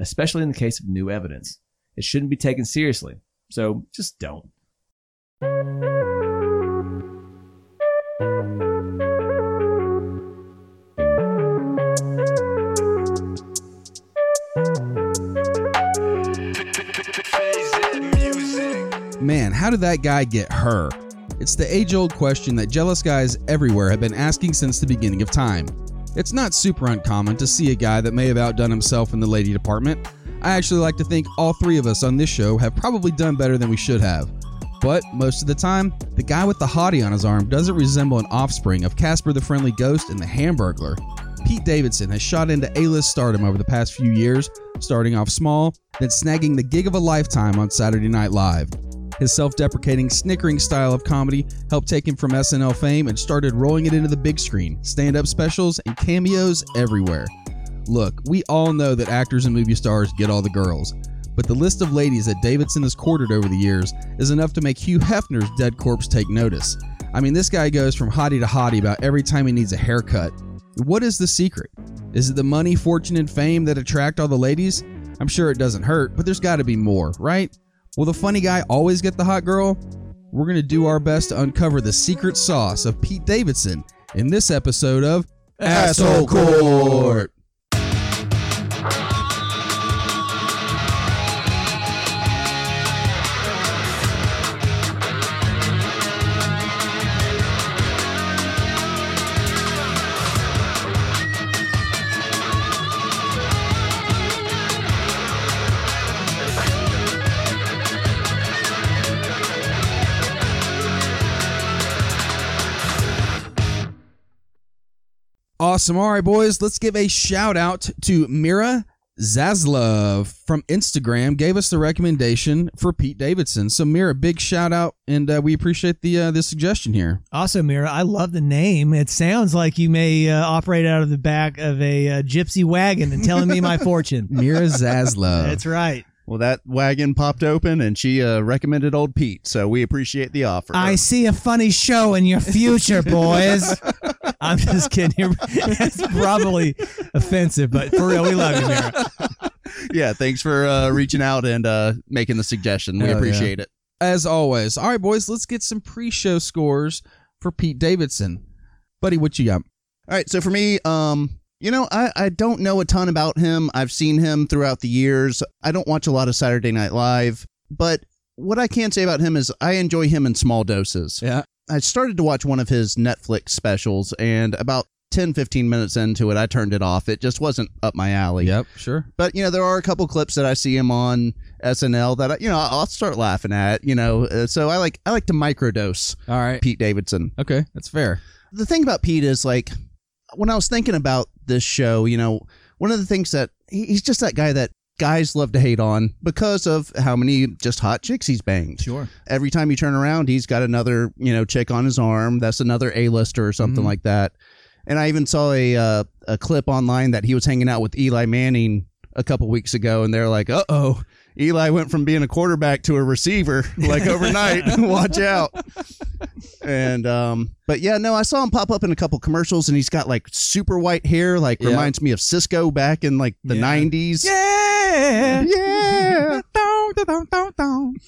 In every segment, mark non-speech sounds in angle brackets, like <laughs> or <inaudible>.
especially in the case of new evidence. It shouldn't be taken seriously, so just don't. Man, how did that guy get her? It's the age old question that jealous guys everywhere have been asking since the beginning of time. It's not super uncommon to see a guy that may have outdone himself in the lady department. I actually like to think all three of us on this show have probably done better than we should have. But most of the time, the guy with the hottie on his arm doesn't resemble an offspring of Casper the Friendly Ghost and the Hamburglar. Pete Davidson has shot into A-list stardom over the past few years, starting off small, then snagging the gig of a lifetime on Saturday Night Live. His self deprecating, snickering style of comedy helped take him from SNL fame and started rolling it into the big screen, stand up specials, and cameos everywhere. Look, we all know that actors and movie stars get all the girls, but the list of ladies that Davidson has courted over the years is enough to make Hugh Hefner's dead corpse take notice. I mean, this guy goes from hottie to hottie about every time he needs a haircut. What is the secret? Is it the money, fortune, and fame that attract all the ladies? I'm sure it doesn't hurt, but there's got to be more, right? Will the funny guy always get the hot girl? We're going to do our best to uncover the secret sauce of Pete Davidson in this episode of Asshole Court. Awesome. All right, boys, let's give a shout out to Mira Zaslav from Instagram gave us the recommendation for Pete Davidson. So Mira, big shout out, and uh, we appreciate the uh, the suggestion here. Also, Mira, I love the name. It sounds like you may uh, operate out of the back of a uh, gypsy wagon and telling me my <laughs> fortune. Mira Zaslav. That's right. Well, that wagon popped open and she uh, recommended old Pete, so we appreciate the offer. I see a funny show in your future, boys. <laughs> I'm just kidding. It's probably offensive, but for real, we love you, Mira. yeah, thanks for uh, reaching out and uh, making the suggestion. We Hell appreciate it. As always. All right, boys, let's get some pre-show scores for Pete Davidson. Buddy, what you got? All right, so for me, um, you know, I, I don't know a ton about him. I've seen him throughout the years. I don't watch a lot of Saturday Night Live, but what I can say about him is I enjoy him in small doses. Yeah. I started to watch one of his Netflix specials, and about 10, 15 minutes into it, I turned it off. It just wasn't up my alley. Yep, sure. But, you know, there are a couple clips that I see him on SNL that, I, you know, I'll start laughing at, you know. Uh, so I like I like to microdose All right. Pete Davidson Okay, that's fair. the thing about Pete is like when I was thinking about this show, you know, one of the things that he's just that guy that guys love to hate on because of how many just hot chicks he's banged. Sure. Every time you turn around, he's got another, you know, chick on his arm. That's another A-lister or something Mhm. like that. And I even saw a uh, a clip online that he was hanging out with Eli Manning a couple weeks ago, and they're like, "Uh oh, Eli went from being a quarterback to a receiver <laughs> like overnight. <laughs> Watch out." And um, but yeah, no, I saw him pop up in a couple commercials, and he's got like super white hair, like Yeah. reminds me of Sisqo back in like the Yeah. '90s. Yeah. Yeah.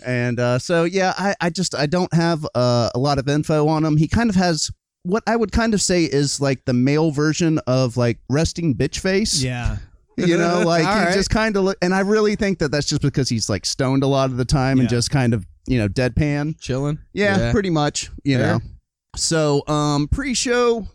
And uh, so yeah, I, I just I don't have uh, a lot of info on him. He kind of has what I would kind of say is like the male version of like resting bitch face. Yeah. You know, <laughs> like he right. just kind of look, and I really think that that's just because he's like stoned a lot of the time and Yeah. just kind of you know deadpan. Chilling. Yeah, pretty much. You Fair. know. So um, pre-show,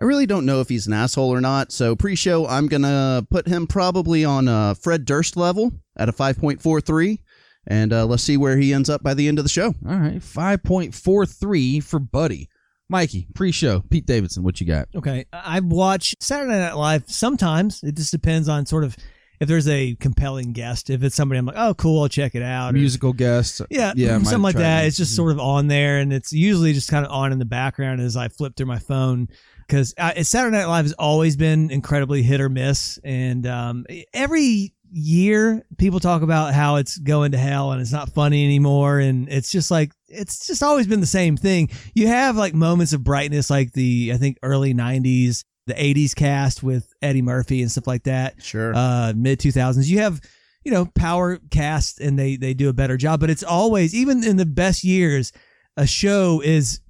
I really don't know if he's an asshole or not. So pre-show, I'm gonna put him probably on a Fred Durst level at a five point four three, and uh, let's see where he ends up by the end of the show. All right, five point four three for Buddy. Mikey, pre-show, Pete Davidson, what you got? Okay. I watch Saturday Night Live sometimes. It just depends on sort of if there's a compelling guest, if it's somebody I'm like, oh, cool, I'll check it out. or- Musical guest. yeah, Yeah, something like that. It's just sort of on there, and it's usually just kind of on in the background as I flip through my phone. Because Saturday Night Live has always been incredibly hit or miss, and um, every year people talk about how it's going to hell and it's not funny anymore, and it's just like it's just always been the same thing. You have like moments of brightness, like the I think early '90s, the '80s cast with Eddie Murphy and stuff like that Sure. uh, mid 2000s. You have, you know, power cast and they, they do a better job, but it's always, even in the best years, a show is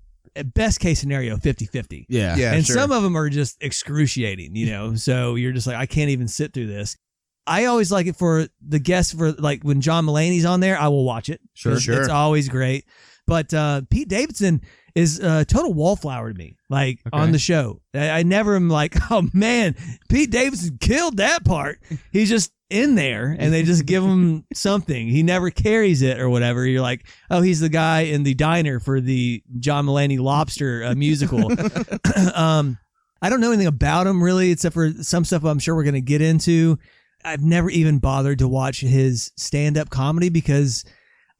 best case scenario 50 50. Yeah. yeah, and sure. some of them are just excruciating, you know, so you're just like, I can't even sit through this. I always like it for the guests for like when John Mulaney's on there, I will watch it. Sure, Sure. It's always great. But uh, Pete Davidson is a total wallflower to me, like Okay. on the show. I, I never am like, <laughs> oh man, Pete Davidson killed that part. He's just in there and they just give him <laughs> something. He never carries it or whatever. You're like, oh, he's the guy in the diner for the John Mulaney Lobster uh, musical. <laughs> <coughs> um, I don't know anything about him really, except for some stuff I'm sure we're going to get into. I've never even bothered to watch his stand up comedy because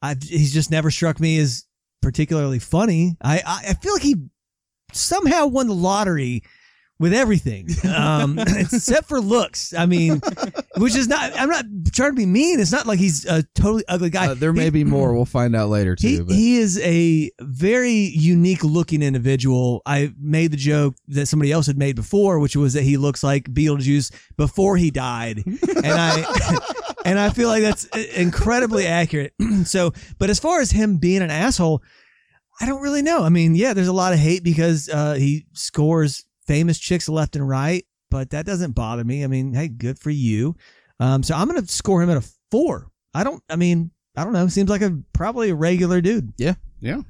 I've, he's just never struck me as particularly funny. I, I, I feel like he somehow won the lottery with everything, um, <laughs> except for looks. I mean, which is not, I'm not trying to be mean. It's not like he's a totally ugly guy. Uh, there may He- be more. We'll find out later too. he, but he is a very unique looking individual. I made the joke that somebody else had made before, which was that he looks like Beetlejuice before he died, and I <laughs> and I feel like that's incredibly accurate. <clears throat> so, but as far as him being an asshole, I don't really know. I mean, yeah, there's a lot of hate because uh, he scores famous chicks left and right, but that doesn't bother me. I mean, hey, good for you. Um, so I'm gonna score him at a four. I don't. I mean, I don't know. Seems like a probably a regular dude. yeah. Yeah.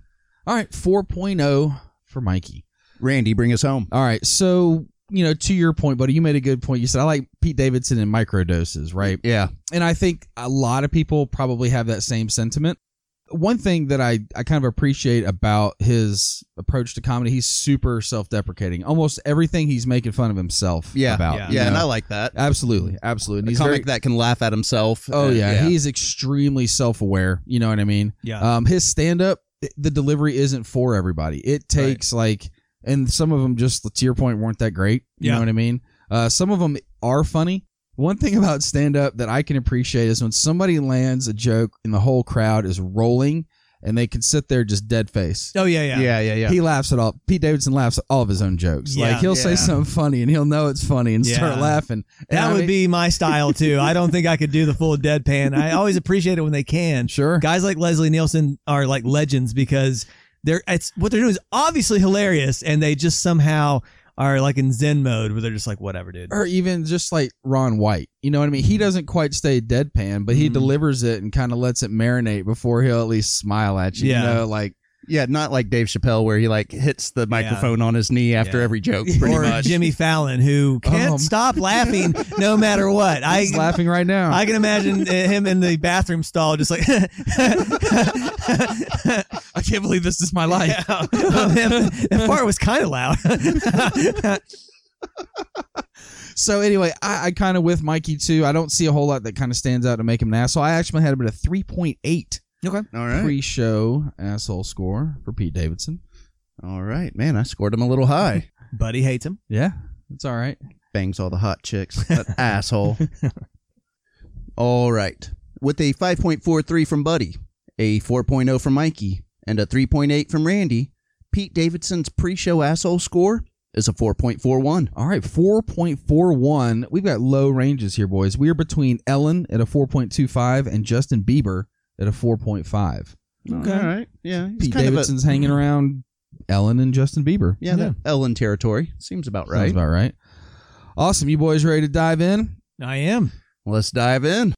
All right, 4.0 for Mikey. Randy, bring us home. All right, so you know, to your point, buddy, you made a good point. You said I like Pete Davidson in micro doses, right? Yeah. And I think a lot of people probably have that same sentiment. One thing that I, I kind of appreciate about his approach to comedy, he's super self deprecating. Almost everything he's making fun of himself Yeah. about. Yeah. you Yeah, and? I like that. absolutely, absolutely. And A he's comic very, that can laugh at himself. oh Uh, yeah, he's extremely self aware. You know what I mean? Yeah. Um, his stand up, the delivery isn't for everybody. It takes like, and some of them just to your point weren't that great. You Yeah. know what I mean? Uh, some of them are funny. One thing about stand up that I can appreciate is when somebody lands a joke and the whole crowd is rolling and they can sit there just dead face. oh yeah, yeah, yeah, yeah, yeah. He laughs at all. Pete Davidson laughs at all of his own jokes. Yeah. like he'll say something funny and he'll know it's funny and start laughing. And That I would mean- be my style too. I don't think I could do the full deadpan. I always appreciate it when they can. sure. Guys like Leslie Nielsen are like legends because they're it's what they're doing is obviously hilarious, and they just somehow are like in Zen mode where they're just like whatever, dude. or even just like Ron White. You know what I mean? He doesn't quite stay deadpan, but he Mhm. delivers it and kind of lets it marinate before he'll at least smile at you. Yeah. You know, like Yeah, not like Dave Chappelle where he like hits the microphone on his knee after Yeah. every joke, pretty or much. Jimmy Fallon who can't Um, stop laughing no matter what. <laughs> I he's laughing right now. I can imagine uh, him in the bathroom stall just like <laughs> I can't believe this is my life. Yeah. that, that part was kind of loud. <laughs> So anyway, I, I kind of with Mikey too. I don't see a whole lot that kind of stands out to make him an asshole. I actually had him at a three point eight All right. pre-show asshole score for Pete Davidson. All right, man. I scored him a little high. <laughs> Buddy hates him. Yeah, it's all right. Bangs all the hot chicks. <laughs> That asshole. All right. With a 5.43 from Buddy, a 4.0 from Mikey, and a 3.8 from Randy, Pete Davidson's pre show asshole score is a 4.41. All right, 4.41. We've got low ranges here, boys. We are between Ellen at a 4.25 and Justin Bieber at a 4.5. Okay. All right. Yeah. He's Pete kind Davidson's of a, hanging around Ellen and Justin Bieber. Yeah, that Ellen territory. Seems about Sounds right. about right. Awesome. You boys ready to dive in? I am. Let's dive in.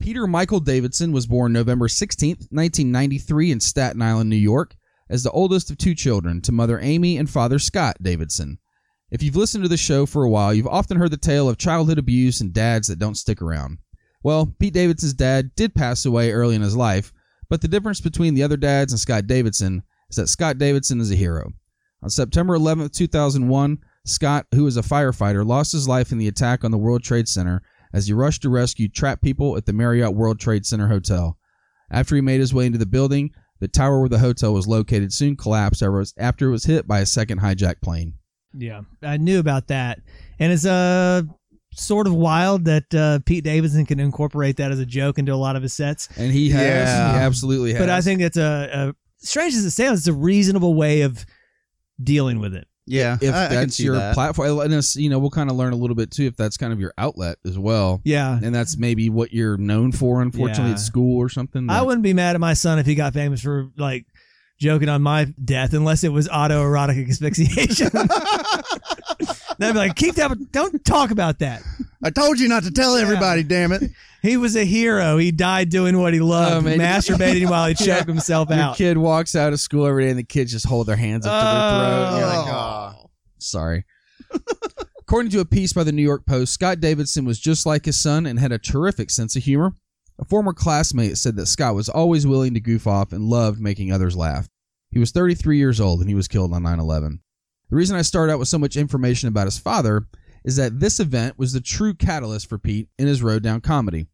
Peter Michael Davidson was born November 16th, 1993, in Staten Island, New York, as the oldest of two children to mother Amy and father Scott Davidson. If you've listened to the show for a while, you've often heard the tale of childhood abuse and dads that don't stick around. Well, Pete Davidson's dad did pass away early in his life, but the difference between the other dads and Scott Davidson is that Scott Davidson is a hero. On September 11th, 2001, Scott, who was a firefighter, lost his life in the attack on the World Trade Center as he rushed to rescue trapped people at the Marriott World Trade Center Hotel. After he made his way into the building, the tower where the hotel was located soon collapsed after it was hit by a second hijacked plane. Yeah, I knew about that, and it's uh sort of wild that uh, Pete Davidson can incorporate that as a joke into a lot of his sets. And he has, Yeah. he absolutely has. But I think it's a, a strange as it sounds, it's a reasonable way of dealing with it. Yeah, if I, I can that's see your that. platform, and it's, you know, we'll kind of learn a little bit too if that's kind of your outlet as well. Yeah. And that's maybe what you're known for, unfortunately, Yeah. at school or something. I wouldn't be mad at my son if he got famous for like joking on my death, unless it was autoerotic <laughs> asphyxiation. <laughs> <laughs> They'd be like, keep that, don't talk about that. I told you not to tell everybody. Damn it! He was a hero. He died doing what he loved, Oh, man. masturbating while he <laughs> choked himself Your out. kid walks out of school every day and the kids just hold their hands up to their throat. And you're like, Oh. oh, sorry. <laughs> According to a piece by the New York Post, Scott Davidson was just like his son and had a terrific sense of humor. A former classmate said that Scott was always willing to goof off and loved making others laugh. He was 33 years old and he was killed on 9 11. The reason I start out with so much information about his father is that this event was the true catalyst for Pete in his road down comedy.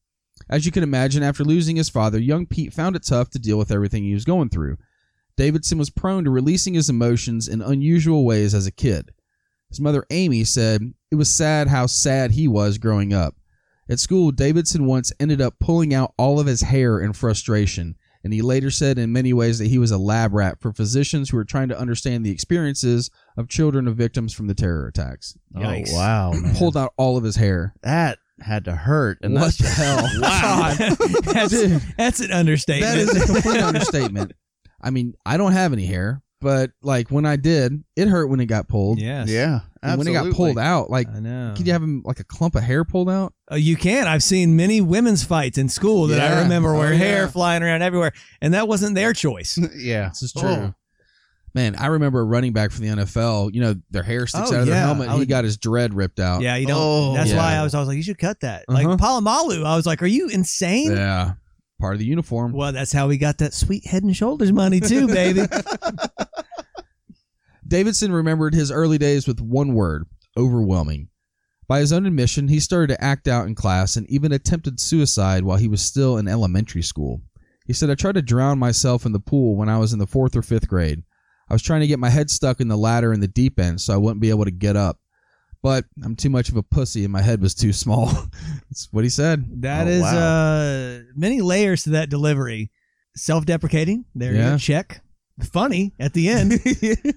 As you can imagine, after losing his father, young Pete found it tough to deal with everything he was going through. Davidson was prone to releasing his emotions in unusual ways as a kid. His mother, Amy, said it was sad how sad he was growing up. At school, Davidson once ended up pulling out all of his hair in frustration, and he later said in many ways that he was a lab rat for physicians who were trying to understand the experiences of children of victims from the terror attacks. Oh, Yikes. Oh wow. <laughs> Pulled out all of his hair. that had to hurt. And what <laughs> <laughs> that's the hell? Wow. that's, that's an understatement. That is a complete understatement. I mean, I don't have any hair, but like when I did, it hurt when it got pulled. yes. Yeah, And when it got pulled out, like, I know. could you have him like a clump of hair pulled out? Uh, you can. I've seen many women's fights in school that I remember where Oh, hair yeah. flying around everywhere, and that wasn't their choice. <laughs> yeah, This is true. Oh. Man, I remember a running back for the NFL. You know, their hair sticks Oh, out of their helmet. I and he got his dread ripped out. Yeah, you don't. Oh. that's why I was. I was like, you should cut that. Uh-huh. Like Polamalu, I was like, are you insane? Yeah. Part of the uniform. Well, that's how we got that sweet head and shoulders money too, baby. <laughs> Davidson remembered his early days with one word overwhelming. By his own admission, he started to act out in class and even attempted suicide while he was still in elementary school. He said, I tried to drown myself in the pool when I was in the fourth or fifth grade. I was trying to get my head stuck in the ladder in the deep end so I wouldn't be able to get up. But I'm too much of a pussy and my head was too small. <laughs> That's what he said. That Oh, is wow. uh many layers to that delivery. Self-deprecating. There you Yeah. go. Check. Funny at the end.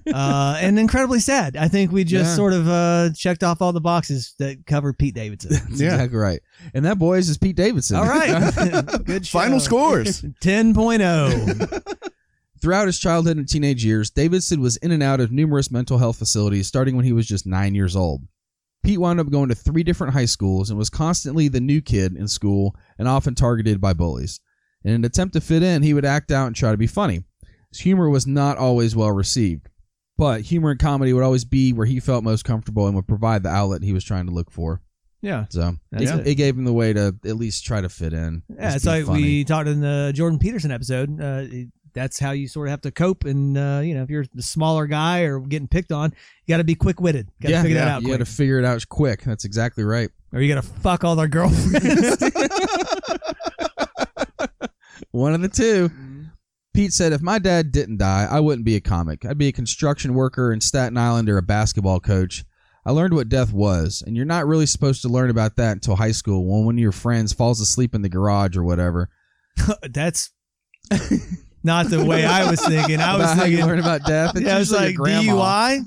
<laughs> uh, and incredibly sad. I think we just Yeah. sort of uh, checked off all the boxes that cover Pete Davidson. <laughs> That's Yeah. exactly right. And that boys is Pete Davidson. all right. Good show. Final scores. 10.0. Throughout his childhood and teenage years, Davidson was in and out of numerous mental health facilities starting when he was just nine years old. Pete wound up going to three different high schools and was constantly the new kid in school and often targeted by bullies. In an attempt to fit in, he would act out and try to be funny. His humor was not always well received, but humor and comedy would always be where he felt most comfortable and would provide the outlet he was trying to look for. Yeah. So it, it. gave him the way to at least try to fit in. Yeah, it's like funny. we talked in the Jordan Peterson episode. Uh, that's how you sort of have to cope. And, uh, you know, if you're the smaller guy or getting picked on, you got to be quick witted. Got to yeah, figure yeah, that out you got to figure it out quick. That's exactly right. or you got to fuck all their girlfriends. <laughs> <laughs> One of the 2 Pete said, if my dad didn't die, I wouldn't be a comic. I'd be a construction worker in Staten Island or a basketball coach. I learned what death was, and you're not really supposed to learn about that until high school when one of your friends falls asleep in the garage or whatever. <laughs> that's not the way I was thinking. I <laughs> was about how you thinking, learn about death. It's yeah, I was like. DUI.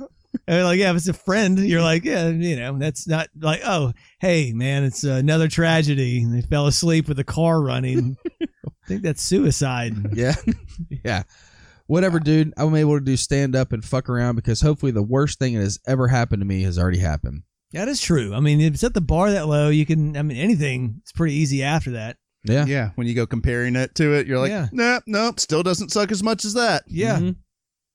And like, yeah, if it's a friend, you're like, yeah, you know, that's not like, oh, hey, man, it's another tragedy. They fell asleep with the car running. <laughs> I think that's suicide. Yeah. yeah. Whatever, dude. I'm able to do stand up and fuck around because hopefully the worst thing that has ever happened to me has already happened. That is true. I mean, if it's at the bar that low, you can, I mean, anything, it's pretty easy after that. Yeah. Yeah, when you go comparing it to it, you're like, Yeah. nope, nope, still doesn't suck as much as that. Yeah. Mhm.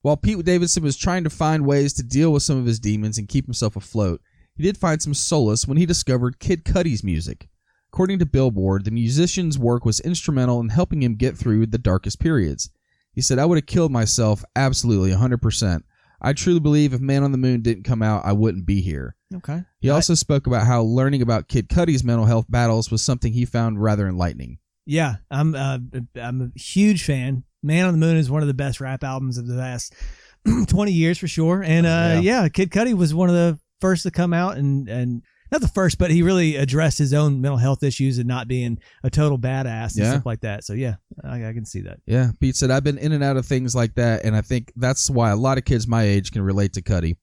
While Pete Davidson was trying to find ways to deal with some of his demons and keep himself afloat, he did find some solace when he discovered Kid Cudi's music. According to Billboard, the musician's work was instrumental in helping him get through the darkest periods. He said, I would have killed myself absolutely 100%. I truly believe if Man on the Moon didn't come out, I wouldn't be here. Okay. He also spoke about how learning about Kid Cudi's mental health battles was something he found rather enlightening. Yeah, I'm uh, I'm a huge fan. Man on the Moon is one of the best rap albums of the last <clears throat> 20 years for sure. And uh, yeah. Kid Cudi was one of the first to come out and and not the first, but he really addressed his own mental health issues and not being a total badass and Yeah. stuff like that. So yeah, I, I can see that. Yeah, Pete said, I've been in and out of things like that, and I think that's why a lot of kids my age can relate to Cudi.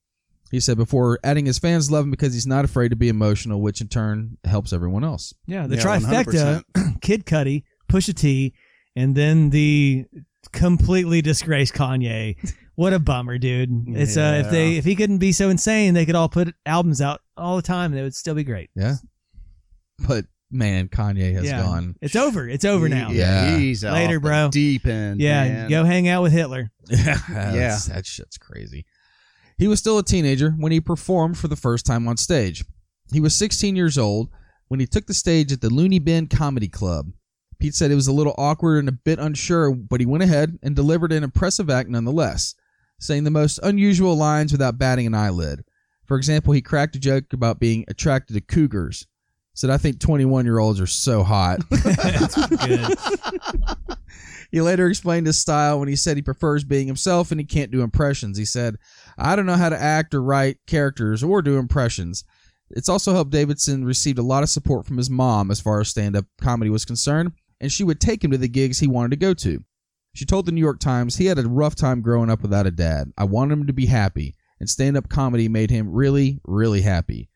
He said before adding his fans love him because he's not afraid to be emotional, which in turn helps everyone else. Yeah, the Yeah, trifecta: <clears throat> Kid Cudi, Pusha T, and then the completely disgraced Kanye. What a bummer, dude! It's uh, if they if he couldn't be so insane, they could all put albums out all the time, and it would still be great. Yeah. But man, Kanye has Yeah. gone. It's over. It's over now. Yeah. he's out Later, the bro. Deep end. Yeah, man. go hang out with Hitler. <laughs> Yeah, Yeah. that shit's crazy. He was still a teenager when he performed for the first time on stage. He was 16 years old when he took the stage at the Looney Bin Comedy Club. Pete said it was a little awkward and a bit unsure, but he went ahead and delivered an impressive act nonetheless, saying the most unusual lines without batting an eyelid. For example, he cracked a joke about being attracted to cougars. Said, I think 21 year olds are so hot. <laughs> He later explained his style when he said he prefers being himself and he can't do impressions. He said, I don't know how to act or write characters or do impressions. It's also helped Davidson received a lot of support from his mom as far as stand up comedy was concerned, and she would take him to the gigs he wanted to go to. She told the New York Times he had a rough time growing up without a dad. I wanted him to be happy, and stand up comedy made him really, really happy.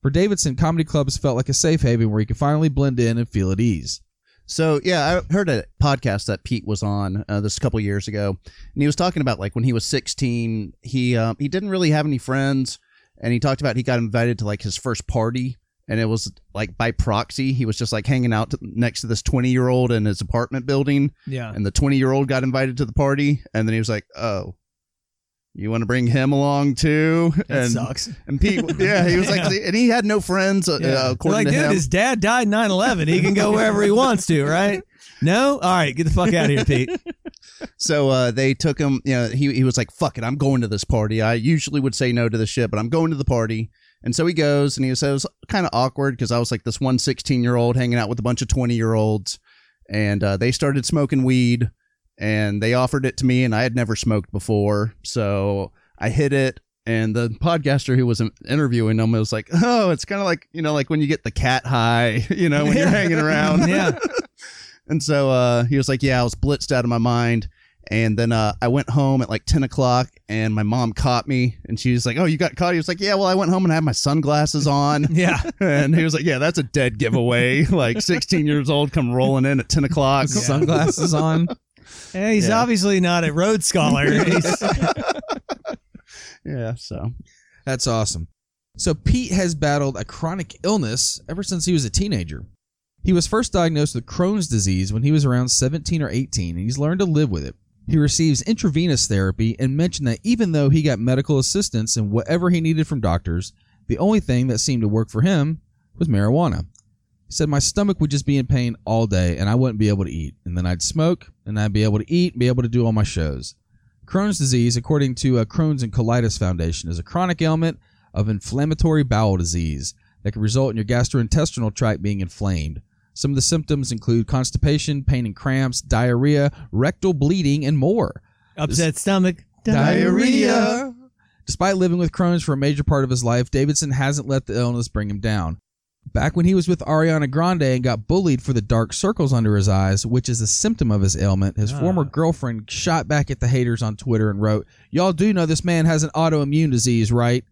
For Davidson, comedy clubs felt like a safe haven where he could finally blend in and feel at ease. So yeah, I heard a podcast that Pete was on uh, this a couple years ago, and he was talking about like when he was 16, he uh, he didn't really have any friends, and he talked about he got invited to like his first party, and it was like by proxy. He was just like hanging out to, next to this 20 year old in his apartment building, Yeah. and the 20 year old got invited to the party, and then he was like, "Oh, you want to bring him along too?" That and sucks. and Pete, <laughs> yeah, he was like, and he had no friends uh, Yeah. uh, according like, to dude, him. his dad died 9 11. He can go wherever he wants to, right? No? All right, get the fuck out of here, Pete. So uh, they took him. You know, he he was like, "Fuck it, I'm going to this party." I usually would say no to the shit, but I'm going to the party. And so he goes, and he said it was kind of awkward because I was like this one 16 year old hanging out with a bunch of 20 year olds, and uh, they started smoking weed, and they offered it to me, and I had never smoked before, so I hit it. And the podcaster who was interviewing him was like, "Oh, it's kind of like you know, like when you get the cat high, <laughs> you know, when you're hanging around." <laughs> Yeah. <laughs> And so uh, he was like, "Yeah, I was blitzed out of my mind." And then uh, I went home at like ten o'clock, and my mom caught me, and she was like, "Oh, you got caught?" He was like, "Yeah, well, I went home and I had my sunglasses on." Yeah. and he was like, "Yeah, that's a dead giveaway. like sixteen years old, come rolling in at ten o'clock." Sunglasses on. Yeah, he's Yeah. obviously not a Rhodes Scholar. <laughs> Yeah. So That's awesome. So Pete has battled a chronic illness ever since he was a teenager. He was first diagnosed with Crohn's disease when he was around 17 or 18, and he's learned to live with it. He receives intravenous therapy and mentioned that even though he got medical assistance and whatever he needed from doctors, the only thing that seemed to work for him was marijuana. He said, My stomach would just be in pain all day and I wouldn't be able to eat. And then I'd smoke and I'd be able to eat and be able to do all my shows. Crohn's disease, according to a Crohn's and Colitis Foundation, is a chronic ailment of inflammatory bowel disease that can result in your gastrointestinal tract being inflamed. Some of the symptoms include constipation, pain and cramps, diarrhea, rectal bleeding, and more. Upset stomach. Diarrhea. Despite living with Crohn's for a major part of his life, Davidson hasn't let the illness bring him down. Back when he was with Ariana Grande and got bullied for the dark circles under his eyes, which is a symptom of his ailment, his Ah. former girlfriend shot back at the haters on Twitter and wrote, Y'all do know this man has an autoimmune disease, right?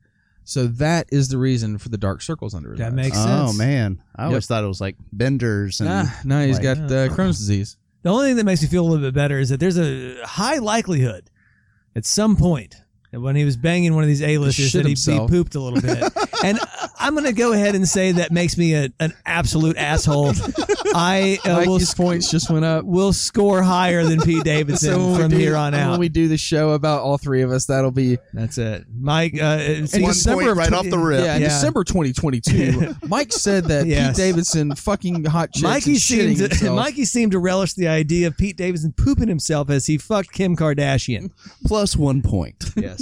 So that is the reason for the dark circles under his That eyes. makes oh man, I always thought it was like benders and Nah, no, he's like- got uh, Crohn's disease. The only thing that makes me feel a little bit better is that there's a high likelihood at some point that when he was banging one of these A-listers that he, he himself. pooped a little bit. <laughs> and I'm going to go ahead and say that makes me a, an absolute asshole. I uh, will, Mikey's points just went up. We'll score higher than Pete <laughs> Davidson when we from do- here on out. When we do the show about all three of us, that'll be That's it. Mike, uh, it's- In one December point right tw- off the rip. Yeah, in Yeah. December 2022, <laughs> Mike said that Yes. Pete Davidson fucking hot chicks Mikey and shitting seemed to, himself. Mikey seemed to relish the idea of Pete Davidson pooping himself as he fucked Kim Kardashian. plus one point. Yes.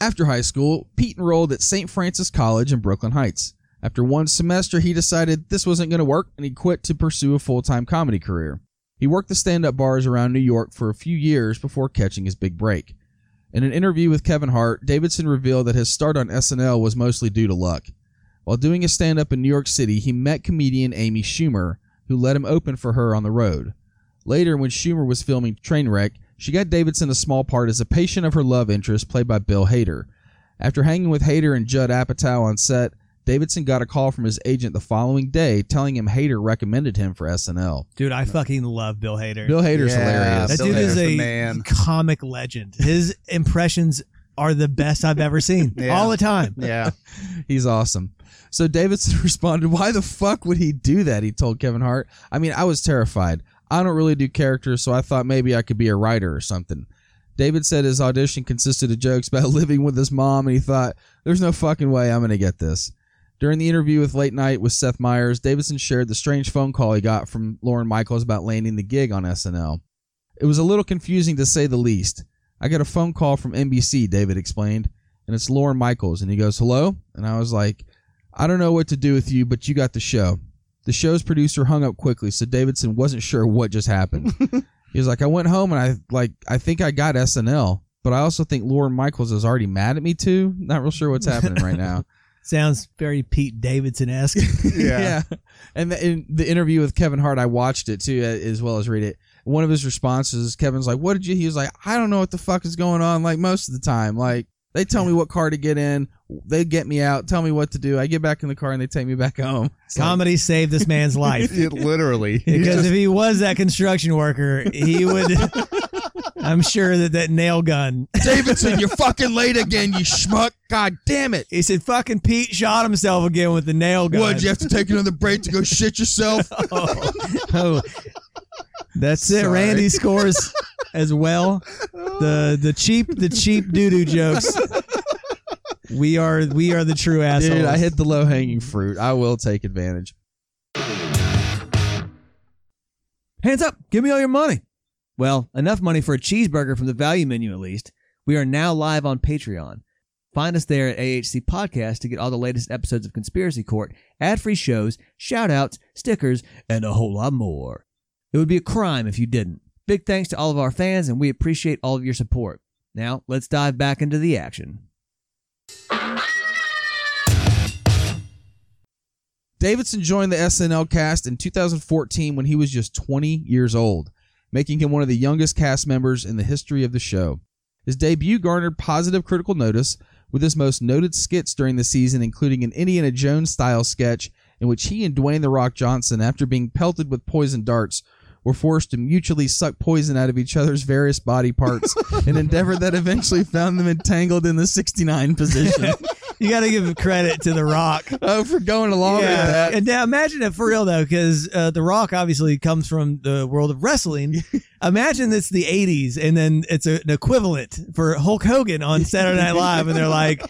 After high school, Pete enrolled at St. Francis College in Brooklyn Heights. After one semester, he decided this wasn't going to work and he quit to pursue a full time comedy career. He worked the stand up bars around New York for a few years before catching his big break. In an interview with Kevin Hart, Davidson revealed that his start on SNL was mostly due to luck. While doing a stand up in New York City, he met comedian Amy Schumer, who let him open for her on the road. Later, when Schumer was filming Trainwreck, she got Davidson a small part as a patient of her love interest played by Bill Hader. After hanging with Hader and Judd Apatow on set, Davidson got a call from his agent the following day telling him Hader recommended him for SNL. Dude, I fucking love Bill Hader. Bill Hader's Yeah, hilarious. that Bill dude is a man. comic legend. His impressions are the best I've ever seen. <laughs> Yeah. All the time. Yeah. <laughs> He's awesome. So Davidson <laughs> responded, Why the fuck would he do that? He told Kevin Hart. I mean, I was terrified. I don't really do characters, so I thought maybe I could be a writer or something. David said his audition consisted of jokes about <laughs> living with his mom, and he thought, There's no fucking way I'm going to get this. During the interview with Late Night with Seth Meyers, Davidson shared the strange phone call he got from Lorne Michaels about landing the gig on SNL. It was a little confusing to say the least. I got a phone call from NBC, David explained, and it's Lorne Michaels. And he goes, Hello? And I was like, I don't know what to do with you, but you got the show. The show's producer hung up quickly, so Davidson wasn't sure what just happened. <laughs> he was like, I went home and I like I think I got SNL, but I also think Lorne Michaels is already mad at me too. Not real sure what's happening right now. <laughs> Sounds very Pete Davidson esque. <laughs> Yeah. yeah. And the, in the interview with Kevin Hart, I watched it too, as well as read it. One of his responses, Kevin's like, "What did you?" He was like, "I don't know what the fuck is going on." Like most of the time, like they tell me what car to get in, they get me out, tell me what to do. I get back in the car and they take me back home. It's like- Comedy saved this man's life. <laughs> It literally. <laughs> Because if he was that construction worker, he would. <laughs> I'm sure that that nail gun. Davidson, you're fucking late again, you schmuck. God damn it. He said, "Fucking Pete shot himself again with the nail gun." What, you have to take another break to go shit yourself? oh, oh. that's it. Sorry. Randy scores as well. The the cheap the cheap doo doo jokes. We are we are the true assholes. <laughs> Dude, I hit the low hanging fruit. I will take advantage. Hands up! Give me all your money. Well, enough money for a cheeseburger from the value menu at least. We are now live on Patreon. Find us there at AHC Podcast to get all the latest episodes of Conspiracy Court, ad-free shows, shout-outs, stickers, and a whole lot more. It would be a crime if you didn't. Big thanks to all of our fans, and we appreciate all of your support. Now, let's dive back into the action. Davidson joined the SNL cast in 2014 when he was just 20 years old, making him one of the youngest cast members in the history of the show. His debut garnered positive critical notice, with his most noted skits during the season including an Indiana Jones style sketch in which he and Dwayne The Rock Johnson, after being pelted with poison darts, were forced to mutually suck poison out of each other's various body parts, <laughs> an endeavor that eventually found them entangled in the 69 position. <laughs> You got to give credit to The Rock. <laughs> oh, for going along with that. And now imagine it for real though, because uh, The Rock obviously comes from the world of wrestling. <laughs> imagine it's the '80s, and then it's a, an equivalent for Hulk Hogan on Saturday Night Live, and they're like,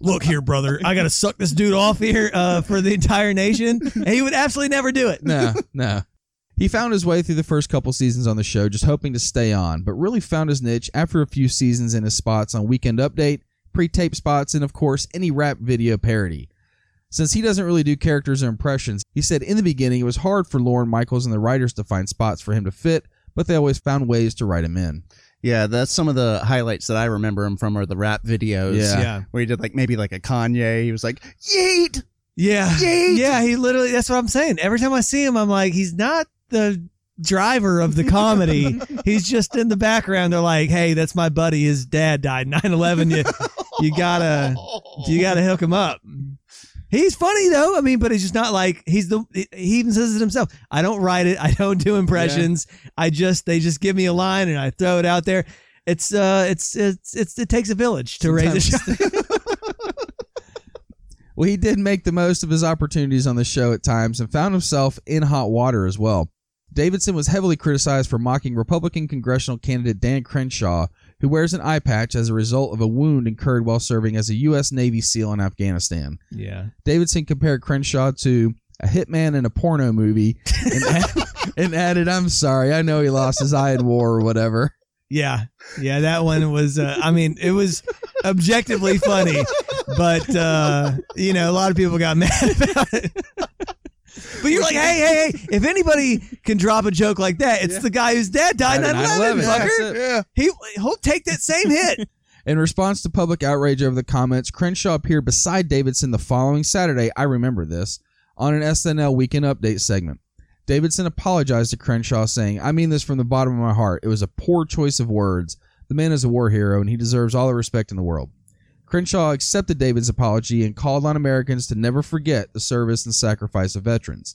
"Look here, brother, I got to suck this dude off here uh, for the entire nation," and he would absolutely never do it. no, no. He found his way through the first couple seasons on the show, just hoping to stay on, but really found his niche after a few seasons in his spots on Weekend Update, pre-tape spots, and of course any rap video parody. Since he doesn't really do characters or impressions, he said in the beginning it was hard for Lorne Michaels and the writers to find spots for him to fit, but they always found ways to write him in. Yeah, that's some of the highlights that I remember him from are the rap videos. Yeah. Yeah. Where he did like maybe like a Kanye. He was like, Yeet! Yeah, Yeet! yeah. He literally. That's what I'm saying. Every time I see him, I'm like, he's not the driver of the comedy. <laughs> he's just in the background. They're like, hey, that's my buddy. His dad died <laughs> 9/11. You you gotta you <laughs> gotta hook him up. He's funny though. I mean, but he's just not like he's the. He even says it himself. I don't write it. I don't do impressions. I just they just give me a line and I throw it out there. It's uh, it's it's, it's it takes a village to raise a Sometimes- child. <laughs> Well, he did make the most of his opportunities on the show at times and found himself in hot water as well. Davidson was heavily criticized for mocking Republican congressional candidate Dan Crenshaw, who wears an eye patch as a result of a wound incurred while serving as a U.S. Navy SEAL in Afghanistan. yeah. Davidson compared Crenshaw to a hitman in a porno movie and, <laughs> add- and added, I'm sorry, I know he lost his eye in war or whatever. Yeah, yeah, that one was. Uh, I mean, it was objectively funny, but uh, you know, a lot of people got <laughs> mad about it. But you're like, hey, hey, hey! If anybody can drop a joke like that, it's the guy whose dad died in 9/11, 9/11, fucker. Yeah. He he'll take that same hit. <laughs> In response to public outrage over the comments, Crenshaw appeared beside Davidson the following Saturday. I remember this on an SNL Weekend Update segment. Davidson apologized to Crenshaw, saying, I mean this from the bottom of my heart. It was a poor choice of words. The man is a war hero, and he deserves all the respect in the world. Crenshaw accepted David's apology and called on Americans to never forget the service and sacrifice of veterans.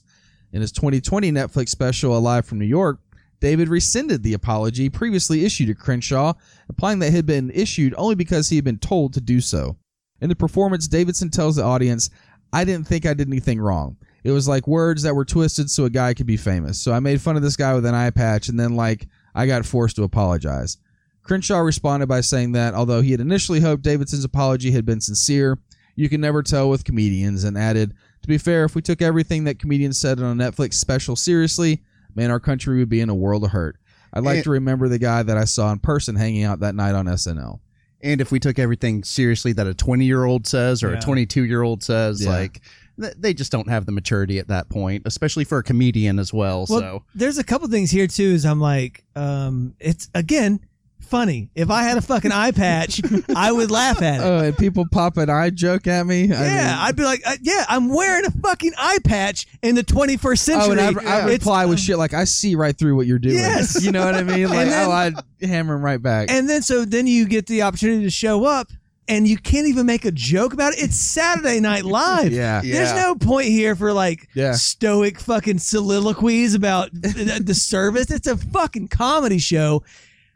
In his 2020 Netflix special, Alive from New York, David rescinded the apology previously issued to Crenshaw, implying that it had been issued only because he had been told to do so. In the performance, Davidson tells the audience, I didn't think I did anything wrong. It was like words that were twisted so a guy could be famous. So I made fun of this guy with an eye patch, and then, like, I got forced to apologize. Crenshaw responded by saying that although he had initially hoped Davidson's apology had been sincere, you can never tell with comedians, and added, To be fair, if we took everything that comedians said on a Netflix special seriously, man, our country would be in a world of hurt. I'd like And- to remember the guy that I saw in person hanging out that night on SNL. And if we took everything seriously that a 20 year old says or Yeah. a 22 year old says, Yeah. like, they just don't have the maturity at that point, especially for a comedian as well. Well, so, there's a couple things here too. Is I'm like, um, it's again funny. If I had a fucking eye patch, I would laugh at it. Oh, and people pop an eye joke at me. I yeah, mean- I'd be like, uh, yeah, I'm wearing a fucking eye patch in the 21st century. Oh, and I, I It's- reply with shit like I see right through what you're doing. Yes. <laughs> you know what I mean. Like, then- oh, I'd hammer him right back. And then so then you get the opportunity to show up and you can't even make a joke about it. It's Saturday Night Live. <laughs> yeah, There's Yeah. no point here for like Yeah. stoic fucking soliloquies about <laughs> the, the service. It's a fucking comedy show.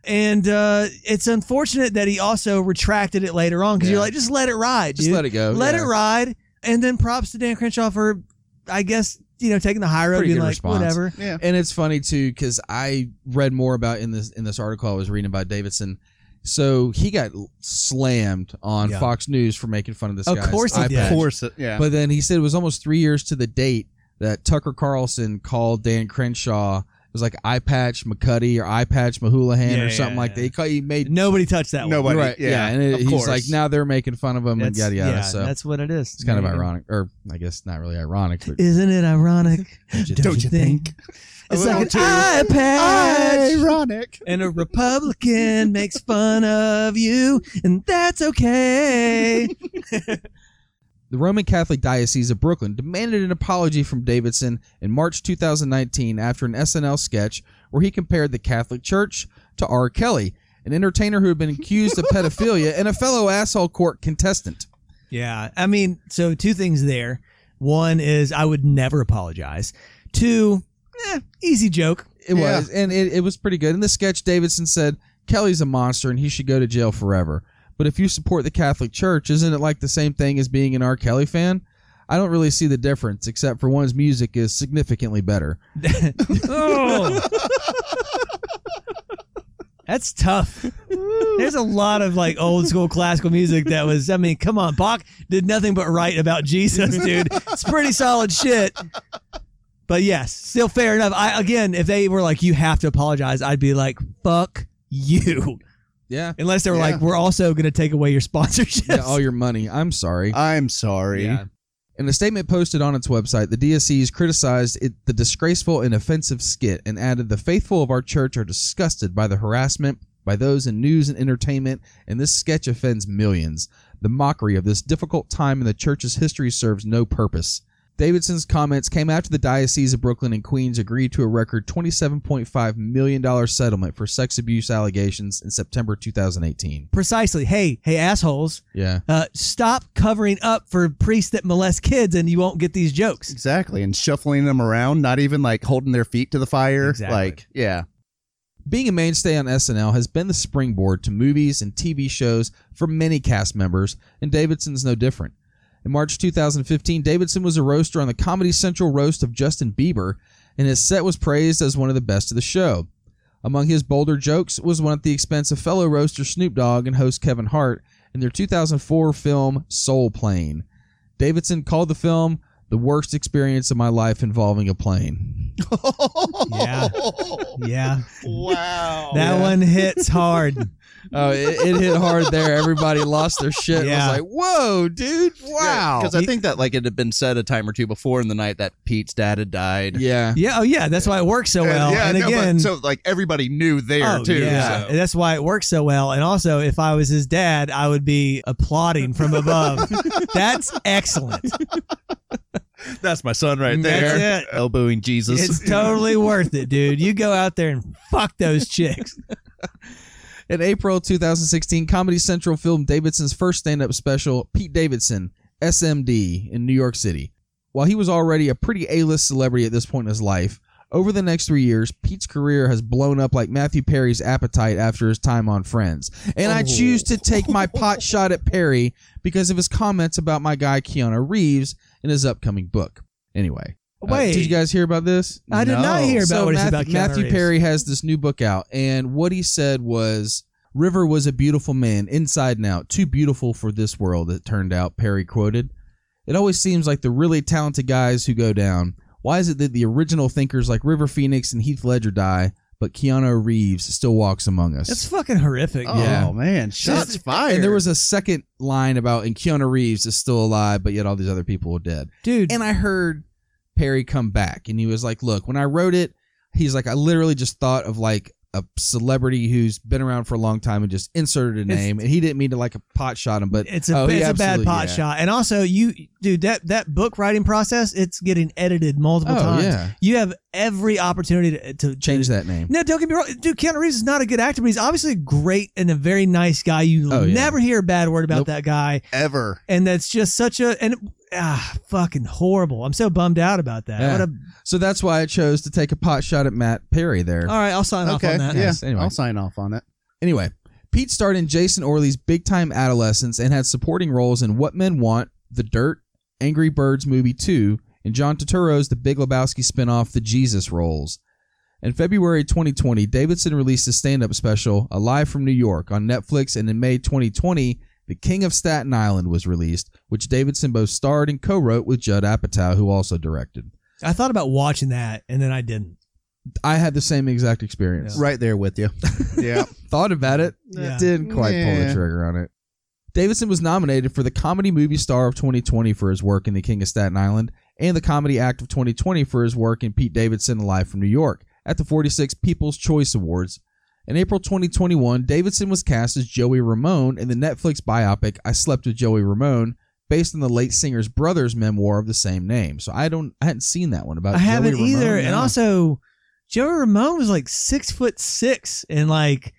And uh, it's unfortunate that he also retracted it later on because you're like, just let it ride. just dude. let it go. Let yeah. it ride. And then props to Dan Crenshaw for, I guess, you know, taking the high road, Pretty being good like, response. whatever. yeah. And it's funny too because I read more about in this in this article I was reading about Davidson. So he got slammed on Yeah. Fox News for making fun of this. Of guy's course he did. Of course. It, yeah. But then he said it was almost three years to the date that Tucker Carlson called Dan Crenshaw. It was like eye patch McCuddy or eye patch Mahulahan Yeah, or something yeah, like yeah. that. He, called, he made Nobody touched that one. Nobody. right, yeah, and it, of he's course. like now they're making fun of him and That's- yada yada. yeah, so that's what it is. it's kind of There you go. ironic, or I guess not really ironic, but Isn't it ironic? <laughs> Don't you think? It's like an little too eye patch. Ironic. And a Republican makes fun of you, and that's okay. <laughs> <laughs> The Roman Catholic Diocese of Brooklyn demanded an apology from Davidson in March 2019 after an SNL sketch where he compared the Catholic Church to R. Kelly, an entertainer who had been accused of pedophilia and a fellow asshole court contestant. yeah, I mean, so two things there. One is I would never apologize. Two, eh, easy joke. It Yeah. was, and it, it was pretty good. In the sketch, Davidson said, Kelly's a monster and he should go to jail forever. But if you support the Catholic Church, isn't it like the same thing as being an R. Kelly fan? I don't really see the difference, except for one's music is significantly better. <laughs> Oh. That's tough. There's a lot of like old school classical music that was, I mean, come on. Bach did nothing but write about Jesus, dude. It's pretty solid shit. But yes, still fair enough. I again, if they were like, you have to apologize, I'd be like, fuck you. Yeah. Unless they were Yeah. like, we're also going to take away your <laughs> sponsorships. yeah all your money. I'm sorry. I'm sorry. Yeah. In a statement posted on its website, the DSCs criticized it, the disgraceful and offensive skit and added, The faithful of our church are disgusted by the harassment by those in news and entertainment, and this sketch offends millions. The mockery of this difficult time in the church's history serves no purpose. Davidson's comments came after the Diocese of Brooklyn and Queens agreed to a record $27.5 million settlement for sex abuse allegations in September 2018. Precisely. Hey, hey, assholes, Yeah. uh, stop covering up for priests that molest kids and you won't get these jokes. Exactly. And shuffling them around, not even like holding their feet to the fire. Exactly. Like, yeah. Being a mainstay on SNL has been the springboard to movies and TV shows for many cast members, and Davidson's no different. In March 2015, Davidson was a roaster on the Comedy Central roast of Justin Bieber, and his set was praised as one of the best of the show. Among his bolder jokes was one at the expense of fellow roaster Snoop Dogg and host Kevin Hart in their 2004 film Soul Plane. Davidson called the film the worst experience of my life involving a plane. Yeah. Yeah. Wow. That one hits hard. Oh, it, it hit hard there. Everybody lost their shit. Yeah. I was like, "Whoa, dude! Wow!" Because I think that like it had been said a time or two before in the night that Pete's dad had died. yeah, Yeah. Oh, yeah. That's why it works so well. yeah, and no, but again, so like everybody knew there oh, too. Yeah. so. That's why it works so well. And also, if I was his dad, I would be applauding from above. <laughs> That's excellent. <laughs> That's my son right there. That's there. it. <laughs> Elbowing Jesus. It's totally worth it, dude. You go out there and fuck those chicks. <laughs> In April 2016, Comedy Central filmed Davidson's first stand-up special, Pete Davidson, SMD, in New York City. While he was already a pretty A-list celebrity at this point in his life, over the next three years, Pete's career has blown up like Matthew Perry's appetite after his time on Friends. And I choose to take my pot shot at Perry because of his comments about my guy Keanu Reeves in his upcoming book. Anyway, uh, Wait. did you guys hear about this? I did not hear about so what it's Matthew, about. Keanu Matthew Reeves. Perry has this new book out, and what he said was River was a beautiful man, inside and out, too beautiful for this world, it turned out, Perry quoted. It always seems like the really talented guys who go down. Why is it that the original thinkers like River Phoenix and Heath Ledger die, but Keanu Reeves still walks among us? That's fucking horrific. oh Yeah. man, shots fired. and there was a second line about, and Keanu Reeves is still alive, but yet all these other people are dead. Dude, And I heard Perry come back and he was like, Look, when I wrote it, he's like, I literally just thought of like a celebrity who's been around for a long time and just inserted a It's- name. And he didn't mean to like a pot shot him, but it's a, oh, it's a bad pot yeah. shot. And also, you, dude, that, that book writing process, it's getting edited multiple Oh, times. yeah. You have every opportunity to, to Change to, that name. No, don't get me wrong. Dude, Keanu Reeves is not a good actor, but he's obviously great and a very nice guy. You Oh, yeah. never hear a bad word about Nope. that guy. ever. And that's just such a, and ah, fucking horrible. I'm so bummed out about that. Yeah. What a, So that's why I chose to take a pot shot at Matt Perry there. all right, I'll sign off on that. yeah, Yes, anyway. I'll sign off on it. Anyway, Pete starred in Jason Orley's Big Time Adolescence and had supporting roles in What Men Want, The Dirt, Angry Birds Movie 2, and John Turturro's The Big Lebowski spinoff, The Jesus Rolls. In February 2020, Davidson released his stand-up special, Alive from New York, on Netflix, and in May 2020, The King of Staten Island was released, which Davidson both starred and co-wrote with Judd Apatow, who also directed. I thought about watching that and then I didn't. I had the same exact experience. Right there with you. <laughs> yeah. Thought about it, Yeah. didn't quite pull the trigger on it. Davidson was nominated for the Comedy Movie Star of 2020 for his work in The King of Staten Island and the Comedy Act of 2020 for his work in Pete Davidson Live from New York at the 46 People's Choice Awards. In April 2021, Davidson was cast as Joey Ramone in the Netflix biopic I Slept with Joey Ramone, based on the late singer's brother's memoir of the same name. So I don't, I hadn't seen that one about. I haven't Joey either. Ramone, And also, Joey Ramone was like six foot six and like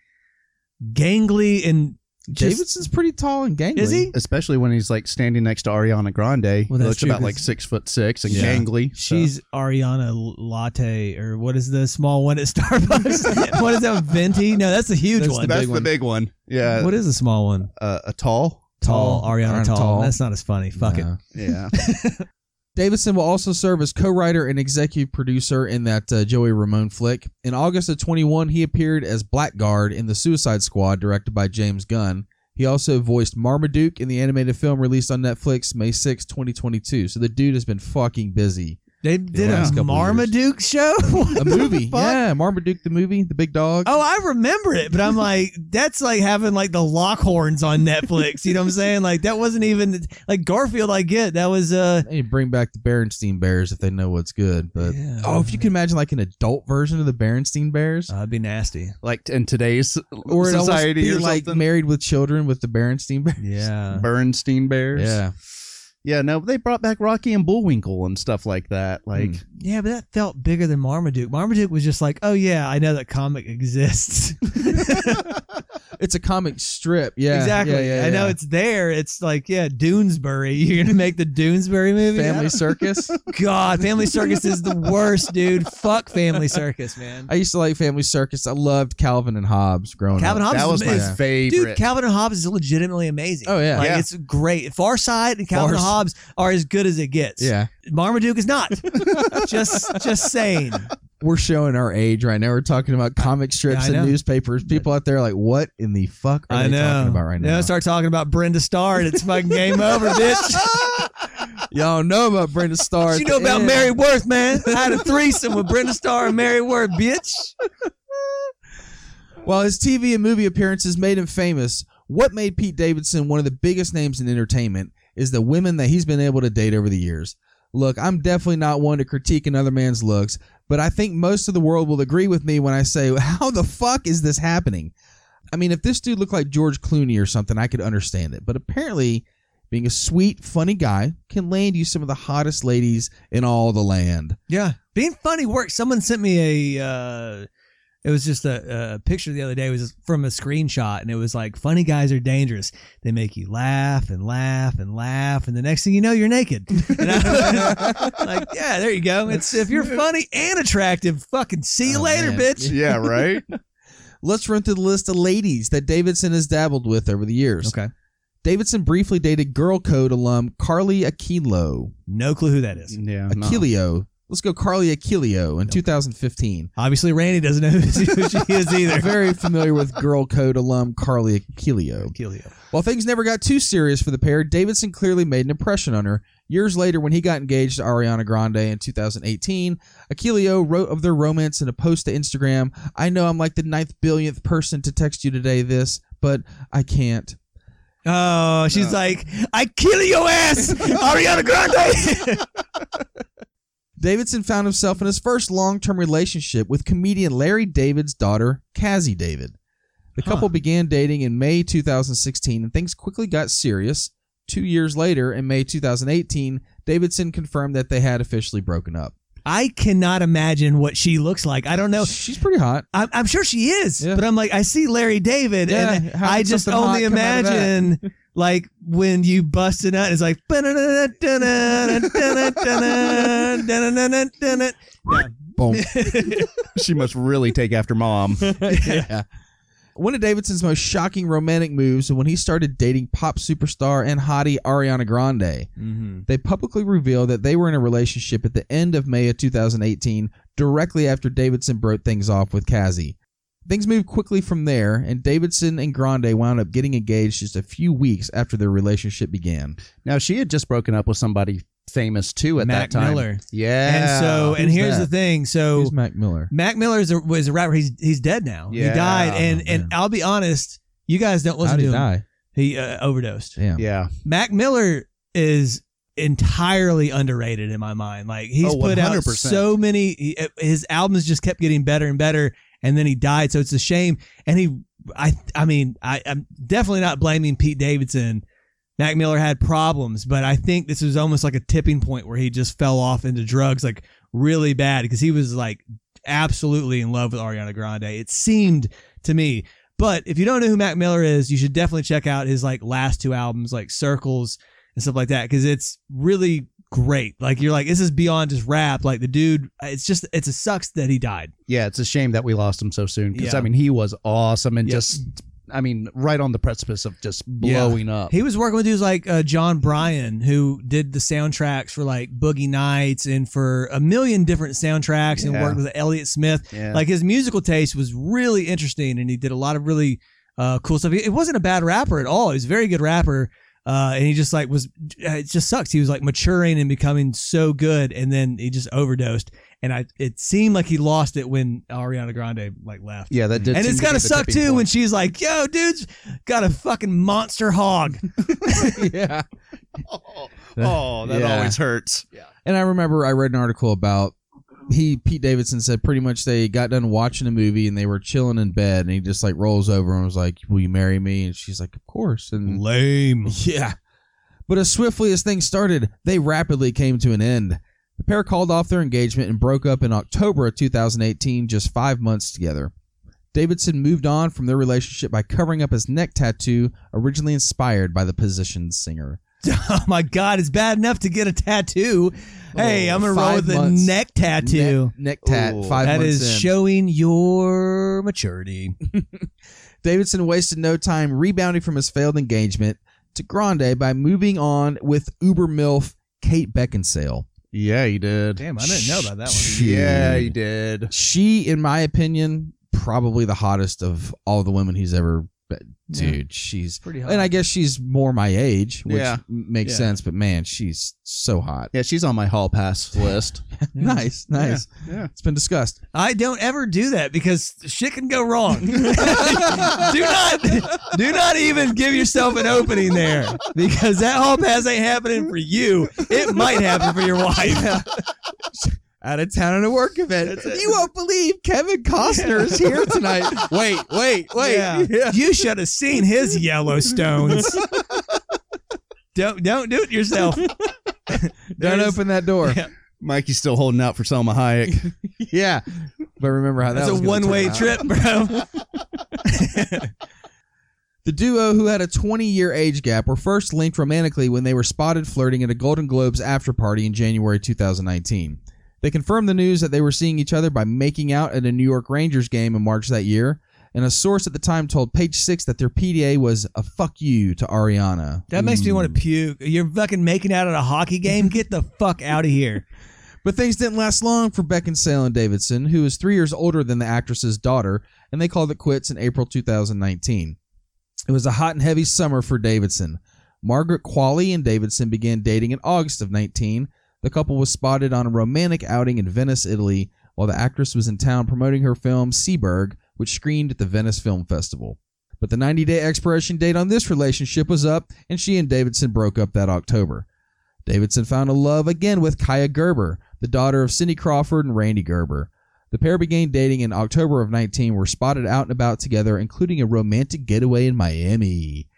gangly and just, Davidson's pretty tall and gangly. Is he? Especially when he's like standing next to Ariana Grande. Well, He that's looks true, about like six foot six and Yeah. gangly. so- She's Ariana Latte, or what is the small one at Starbucks? <laughs> what is that? Venti? No, that's the huge That's one. the that's big the one. big one. Yeah. what is the small one? uh, a tall? Tall, Tall. Ariana Ariana Tall. Tall. That's not as funny. Fuck No. Yeah. <laughs> Davidson will also serve as co-writer and executive producer in that uh, Joey Ramone flick. In August of 21, he appeared as Blackguard in The Suicide Squad, directed by James Gunn. He also voiced Marmaduke in the animated film released on Netflix May 6, 2022. So the dude has been fucking busy. They did last a couple Marmaduke show. <laughs> What A the movie, fuck? yeah, Marmaduke the movie, the big dog. Oh, I remember it, but I'm like, that's like having like the Lockhorns on Netflix. You know what I'm saying? Like that wasn't even like Garfield. I get that was uh. They bring back the Berenstein Bears if they know what's good. But Yeah. oh, if you can imagine like an adult version of the Berenstein Bears, Uh, that'd be nasty. like in today's or it almost society be or like something. Married with Children with the Berenstein Bears. Yeah. Bernstein Bears. Yeah. Yeah, no, they brought back Rocky and Bullwinkle and stuff like that. Like, Hmm. Yeah, but that felt bigger than Marmaduke. Marmaduke was just like, oh yeah, I know that comic exists. <laughs> <laughs> It's a comic strip. Yeah. exactly. Yeah, yeah, I know yeah. it's there. It's like, yeah, Doonesbury. <laughs> You're gonna make the Doonesbury movie. Family I Circus. <laughs> God, Family Circus is the worst, dude. Fuck Family Circus, man. I used to like Family Circus. I loved Calvin and Hobbes growing up. Calvin up. Hobbes that is was my amazing. favorite. Dude, Calvin and Hobbes is legitimately amazing. Oh, yeah. like, Yeah. it's great. Far Side and Calvin and Hobbes are as good as it gets. Yeah. Marmaduke is not. <laughs> just, just saying. We're showing our age right now. We're talking about comic strips Yeah, and newspapers. People out there are like, what in the fuck are I they know. talking about right now? Yeah, start talking about Brenda Starr and it's fucking game over, <laughs> bitch. Y'all know about Brenda Starr. You know about end. Mary Worth, man? I had a threesome with Brenda Starr and Mary Worth, bitch. While his TV and movie appearances made him famous, what made Pete Davidson one of the biggest names in entertainment is the women that he's been able to date over the years. Look, I'm definitely not one to critique another man's looks, but I think most of the world will agree with me when I say, <laughs> how the fuck is this happening? I mean, if this dude looked like George Clooney or something, I could understand it. But apparently, being a sweet, funny guy can land you some of the hottest ladies in all the land. Yeah, being funny works. Someone sent me a. Uh, it was just a, a picture the other day. It was from a screenshot, and it was like, "Funny guys are dangerous. They make you laugh and laugh and laugh, and the next thing you know, you're naked." And I was <laughs> like, "Yeah, there you go. It's if you're funny and attractive, fucking see you Oh, later, man. bitch." Yeah, right. <laughs> Let's run through the list of ladies that Davidson has dabbled with over the years. Okay, Davidson briefly dated Girl Code alum Carly Aquilo. no clue who that is. Yeah. no. Aquilio. Let's go Carly Aquilio in 2015. Obviously, Randy doesn't know who she, is either. <laughs> Very familiar with Girl Code alum Carly Aquilio. Kilio. While things never got too serious for the pair, Davidson clearly made an impression on her. Years later, when he got engaged to Ariana Grande in 2018, Aquilio wrote of their romance in a post to Instagram I know I'm like the ninth billionth person to text you today this, but I can't. Oh, she's like, I kill your ass, <laughs> Ariana Grande. <laughs> Davidson found himself in his first long term relationship with comedian Larry David's daughter, Cassie David. The couple began dating in May 2016 and things quickly got serious. Two years later, in May 2018, Davidson confirmed that they had officially broken up. I cannot imagine what she looks like. I don't know. She's pretty hot. I'm, I'm sure she is, Yeah. but I'm like, I see Larry David, Yeah, and how I could just something hot only come out of that? imagine like when you bust it out, it's like. <laughs> Boom. <laughs> She must really take after mom. <laughs> yeah. One of Davidson's most shocking romantic moves was when he started dating pop superstar and hottie Ariana Grande. Mhm. They publicly revealed that they were in a relationship at the end of May of 2018, directly after Davidson broke things off with Cassie. Things moved quickly from there, and Davidson and Grande wound up getting engaged just a few weeks after their relationship began. Now she had just broken up with somebody famous too at Mac that time. Miller. Yeah. And so, and Who's here's that? the thing. So, Who's Mac Miller? Mac Miller is a, was a rapper. He's he's dead now. Yeah. He died, and Oh, and. I'll be honest, you guys don't How listen did to he him. die? He uh, overdosed. Damn. yeah. Mac Miller is entirely underrated in my mind. Like he's Oh, put out so many. he- uh, his albums just kept getting better and better, and then he died. So it's a shame. And he, I, I mean, I, I'm definitely not blaming Pete Davidson. Mac Miller had problems, but I think this was almost like a tipping point where he just fell off into drugs like really bad because he was like absolutely in love with Ariana Grande. It seemed to me. But if you don't know who Mac Miller is, you should definitely check out his like last two albums, like Circles and stuff like that, because it's really great. Like you're like, this is beyond just rap. Like the dude, it's just it's a sucks that he died. Yeah, it's a shame that we lost him so soon because Yeah. I mean he was awesome and Yep. just I mean right on the precipice of just blowing up. He was working with dudes like uh, Jon Brion, who did the soundtracks for like Boogie Nights and for a million different soundtracks, and worked with Elliott Smith. yeah. Like his musical taste was really interesting, and he did a lot of really uh, cool stuff. He, it wasn't a bad rapper at all. He was a very good rapper. Uh, and he just like was, it just sucks. He was like maturing and becoming so good, and then he just overdosed. And I, it seemed like he lost it when Ariana Grande like left. yeah, that did. and seem it's to be gotta the suck tipping too when she's like, "Yo, dude's got a fucking monster hog." <laughs> <laughs> yeah. Oh, oh, that Yeah. always hurts. Yeah. And I remember I read an article about he Pete Davidson said pretty much they got done watching a movie and they were chilling in bed and he just like rolls over and was like, "Will you marry me?" And she's like, "Of course." And Lame. <laughs> yeah. But as swiftly as things started, they rapidly came to an end. The pair called off their engagement and broke up in October of 2018, just 5 months together. Davidson moved on from their relationship by covering up his neck tattoo originally inspired by the Position singer. <laughs> Oh my god, it's bad enough to get a tattoo. Hey, Oh, I'm gonna roll five with a months. neck tattoo. Neck, neck tat, Ooh, 5 That is in. showing your maturity. <laughs> Davidson wasted no time rebounding from his failed engagement to Grande by moving on with Uber MILF Kate Beckinsale. Yeah, he did. Damn, I didn't know about that one. Yeah, he did. She, in my opinion, probably the hottest of all the women he's ever dude, she's Pretty hot. and I guess she's more my age, which Yeah. makes Yeah. sense. But man, she's so hot. Yeah, she's on my hall pass <laughs> list. <laughs> nice, nice. Yeah. It's been discussed. I don't ever do that because shit can go wrong. <laughs> do not, do not even give yourself an opening there because that hall pass ain't happening for you. It might happen for your wife. Out of town at a work event. You won't believe Kevin Costner is here tonight. <laughs> wait, wait, wait. Yeah. You should have seen his Yellowstones. <laughs> don't don't do it yourself. <laughs> Don't open that door. Yeah. Mikey's still holding out for Salma Hayek. yeah. But remember how that That's was a one way out. trip, bro. The duo, who had a 20 year age gap, were first linked romantically when they were spotted flirting at a Golden Globes after party in January 2019. They confirmed the news that they were seeing each other by making out at a New York Rangers game in March that year, and a source at the time told Page Six that their PDA was a fuck you to Ariana. That makes me Mm. want to puke. You're fucking making out at a hockey game. Get the <laughs> fuck out of here. But things didn't last long for Beckinsale and Davidson, who is three years older than the actress's daughter, and they called it quits in April 2019. It was a hot and heavy summer for Davidson. Margaret Qualley and Davidson began dating in August of 19. The couple was spotted on a romantic outing in Venice, Italy, while the actress was in town promoting her film Seberg, which screened at the Venice Film Festival. But the 90 day expiration date on this relationship was up, and she and Davidson broke up that October. Davidson found a love again with Kaia Gerber, the daughter of Cindy Crawford and Rande Gerber. The pair began dating in October of 19, were spotted out and about together, including a romantic getaway in Miami.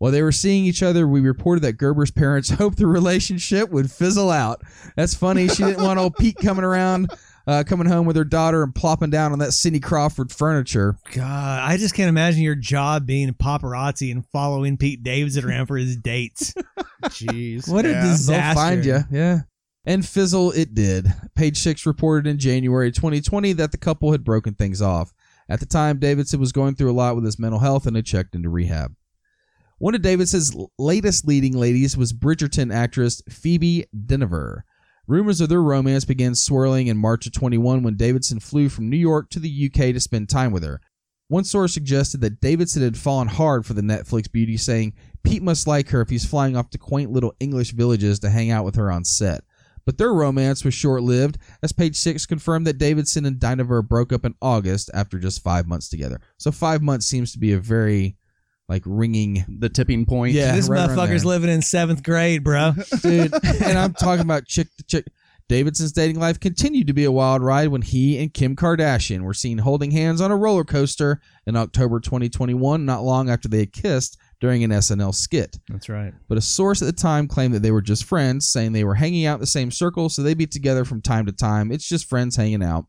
While they were seeing each other, we reported that Gerber's parents <laughs> hoped the relationship would fizzle out. That's funny. She didn't want old Pete coming around, uh, coming home with her daughter and plopping down on that Cindy Crawford furniture. God, I just can't imagine your job being a paparazzi and following Pete Davidson around for his dates. <laughs> Jeez. What a Yeah. disaster. They'll find you. Yeah. And fizzle it did. Page Six reported in January 2020 that the couple had broken things off. At the time, Davidson was going through a lot with his mental health and had checked into rehab. One of Davidson's latest leading ladies was Bridgerton actress Phoebe Dynevor. Rumors of their romance began swirling in March of 21 when Davidson flew from New York to the UK to spend time with her. One source suggested that Davidson had fallen hard for the Netflix beauty, saying Pete must like her if he's flying off to quaint little English villages to hang out with her on set. But their romance was short lived, as page six confirmed that Davidson and Dynevor broke up in August after just five months together. So five months seems to be a very like ringing The tipping point. Yeah. this right motherfucker's living in seventh grade, bro. <laughs> dude. and I'm talking about chick to chick. Davidson's dating life continued to be a wild ride when he and Kim Kardashian were seen holding hands on a roller coaster in October 2021, not long after they had kissed during an SNL skit. That's right. But a source at the time claimed that they were just friends, saying they were hanging out in the same circle, so they'd be together from time to time. It's just friends hanging out.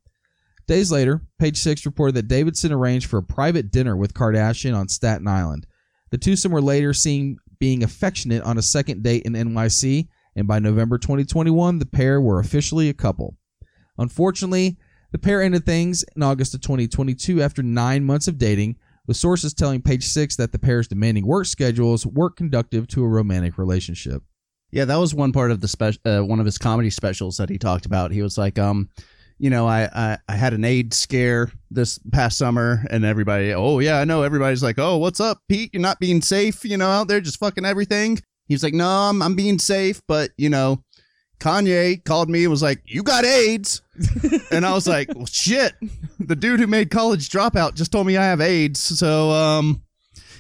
Days later, Page Six reported that Davidson arranged for a private dinner with Kardashian on Staten Island. The twosome were later seen being affectionate on a second date in NYC, and by November 2021, the pair were officially a couple. Unfortunately, the pair ended things in August of 2022 after nine months of dating, with sources telling Page Six that the pair's demanding work schedules weren't conductive to a romantic relationship. Yeah, that was one part of the special, uh, one of his comedy specials that he talked about. He was like, um, you know, I, I I had an AIDS scare this past summer, and everybody, oh yeah, I know. Everybody's like, oh, what's up, Pete? You're not being safe, you know, out there just fucking everything. He's like, no, I'm I'm being safe, but you know, Kanye called me and was like, you got AIDS, <laughs> and I was like, well, shit. The dude who made College Dropout just told me I have AIDS, so um.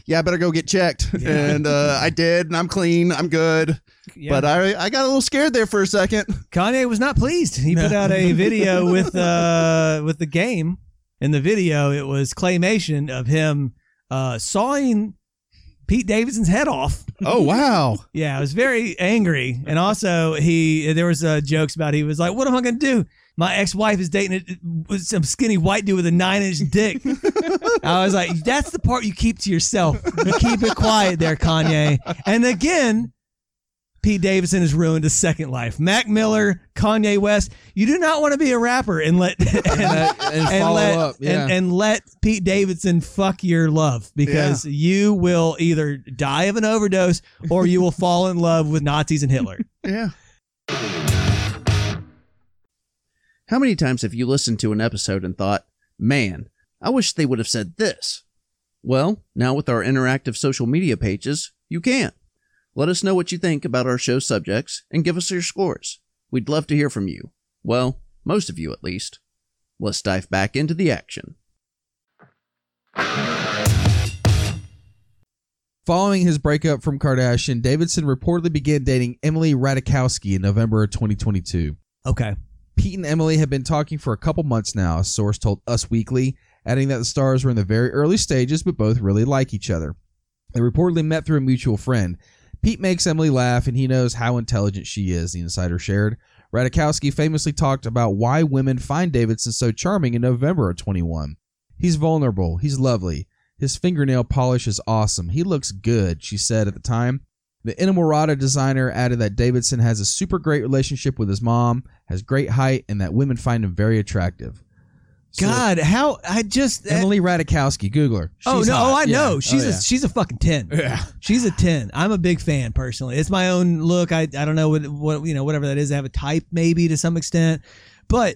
Yeah, I better go get checked. And uh, I did, and I'm clean. I'm good. Yeah. But I I got a little scared there for a second. Kanye was not pleased. He put out a video <laughs> with uh with the game. In the video, it was claymation of him uh sawing Pete Davidson's head off. Oh wow! <laughs> Yeah, I was very angry, and also he there was uh, jokes about he was like, "What am I gonna do? My ex-wife is dating a, with some skinny white dude with a nine-inch dick." <laughs> I was like, "That's the part you keep to yourself. You keep it quiet there, Kanye." And again, Pete Davidson has ruined his second life. Mac Miller, Kanye West. You do not want to be a rapper <laughs> and let and, and follow let up, yeah. and, and let Pete Davidson fuck your love because you will either die of an overdose or you will fall in love with Nazis and Hitler. Yeah. How many times have you listened to an episode and thought, man, I wish they would have said this? Well, now with our interactive social media pages, you can. Let us know what you think about our show subjects and give us your scores. We'd love to hear from you. Well, most of you at least. Let's dive back into the action. Following his breakup from Kardashian, Davidson reportedly began dating Emily Ratajkowski in November of 2022. Okay. Pete and Emily have been talking for a couple months now, a source told Us Weekly, adding that the stars were in the very early stages but both really like each other. They reportedly met through a mutual friend. Pete makes Emily laugh and he knows how intelligent she is, the insider shared. Ratajkowski famously talked about why women find Davidson so charming in November of 21. He's vulnerable, he's lovely. His fingernail polish is awesome. He looks good, she said at the time. The Inamorata designer added that Davidson has a super great relationship with his mom, has great height, and that women find him very attractive. God, how I just Emily Ratajkowski, Google her. Oh no! hot. Oh, I know. She's Oh, a she's a fucking ten. Yeah. She's a ten. I'm a big fan personally. It's my own look. I I don't know what what you know whatever that is. I have a type maybe to some extent, but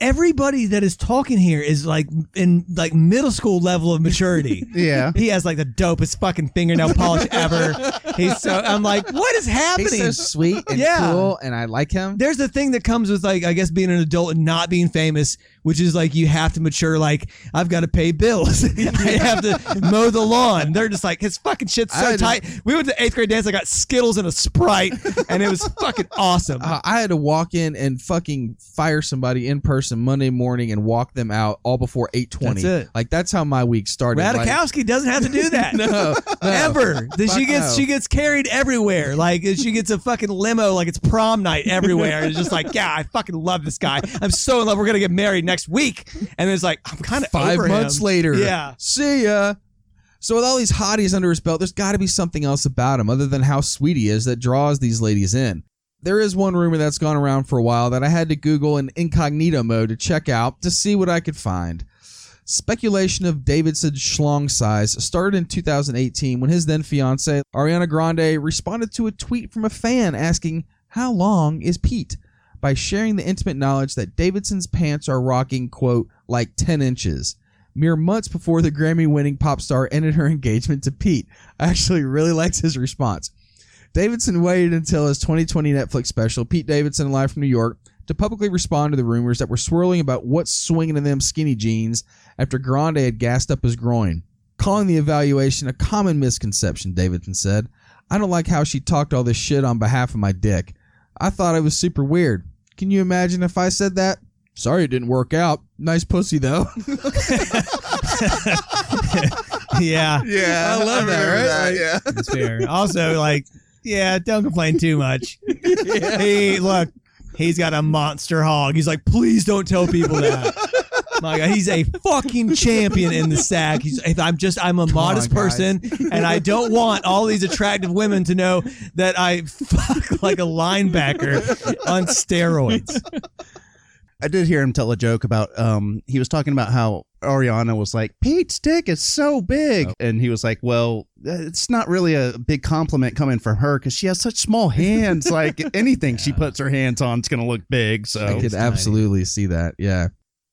everybody that is talking here is like in like middle school level of maturity. <laughs> Yeah. he has like the dopest fucking fingernail polish <laughs> ever. He's so I'm like, what is happening? He's so sweet and Yeah. cool, and I like him. there's the thing that comes with like I guess being an adult and not being famous, which is like you have to mature. Like I've got to pay bills, <laughs> I have to mow the lawn. They're just like his fucking shit's so had to- tight. We went to eighth grade dance. I got Skittles and a Sprite, and it was fucking awesome. Uh, I had to walk in and fucking fire somebody in person Monday morning and walk them out all before eight twenty. That's it. Like that's how my week started. Like, doesn't have to do <laughs> that. no, no. Ever. Then she gets no. she gets carried everywhere. Like she gets a fucking limo like it's prom night everywhere. It's just like, <laughs> yeah, I fucking love this guy. I'm so in love. We're gonna get married next week. And it's like, I'm kind of Five months him. later. Yeah. See ya. So with all these hotties under his belt, there's got to be something else about him other than how sweet he is that draws these ladies in. There is one rumor that's gone around for a while that I had to Google in incognito mode to check out to see what I could find. Speculation of Davidson's schlong size started in 2018 when his then fiancee, Ariana Grande, responded to a tweet from a fan asking, How long is Pete? by sharing the intimate knowledge that Davidson's pants are rocking, quote, like 10 inches. Mere months before the Grammy winning pop star ended her engagement to Pete. I actually really liked his response. Davidson waited until his 2020 Netflix special, Pete Davidson Live from New York, to publicly respond to the rumors that were swirling about what's swinging in them skinny jeans after Grande had gassed up his groin. Calling the evaluation a common misconception, Davidson said. I don't like how she talked all this shit on behalf of my dick. I thought it was super weird. Can you imagine if I said that? Sorry it didn't work out. Nice pussy though. <laughs> <laughs> Yeah. Yeah. I love that, right? Like- yeah. That's fair. Also, like, yeah, don't complain too much. <laughs> He look, he's got a monster hog. He's like, please don't tell people that. <laughs> My God, he's a fucking champion in the sack. He's, I'm just, I'm a modest on, person, and I don't want all these attractive women to know that I fuck like a linebacker on steroids. I did hear him tell a joke about um he was talking about how Ariana was like Pete's dick is so big and he was like well it's not really a big compliment coming from her cuz she has such small hands <laughs> like anything she puts her hands on is going to look big so I could absolutely see that. Yeah.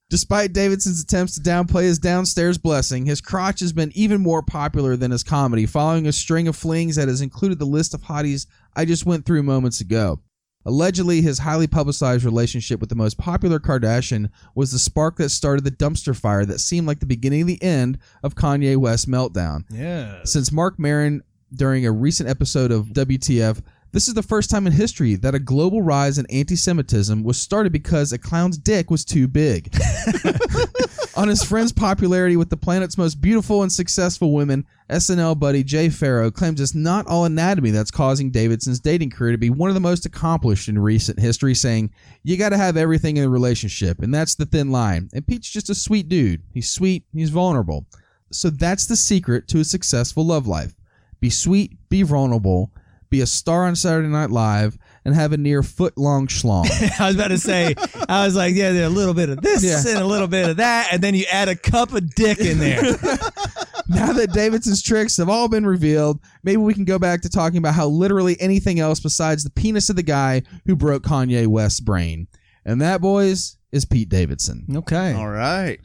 Despite Davidson's attempts to downplay his downstairs blessing, his crotch has been even more popular than his comedy, following a string of flings that has included the list of hotties I just went through moments ago. Allegedly, his highly publicized relationship with the most popular Kardashian was the spark that started the dumpster fire that seemed like the beginning of the end of Kanye West's meltdown. Yeah. Since Marc Maron, during a recent episode of WTF, this is the first time in history that a global rise in anti Semitism was started because a clown's dick was too big. <laughs> <laughs> On his friend's popularity with the planet's most beautiful and successful women, SNL buddy Jay Pharoah claims it's not all anatomy that's causing Davidson's dating career to be one of the most accomplished in recent history, saying, You gotta have everything in a relationship, and that's the thin line. And Pete's just a sweet dude. He's sweet, he's vulnerable. So that's the secret to a successful love life. Be sweet, be vulnerable, be a star on Saturday Night Live, and have a near foot long schlong. <laughs> I was about to say, I was like, yeah, there's a little bit of this Yeah. and a little bit of that, and then you add a cup of dick in there. <laughs> now that Davidson's tricks have all been revealed, maybe we can go back to talking about how literally anything else besides the penis of the guy who broke Kanye West's brain. And that, boys, is Pete Davidson. Okay. all right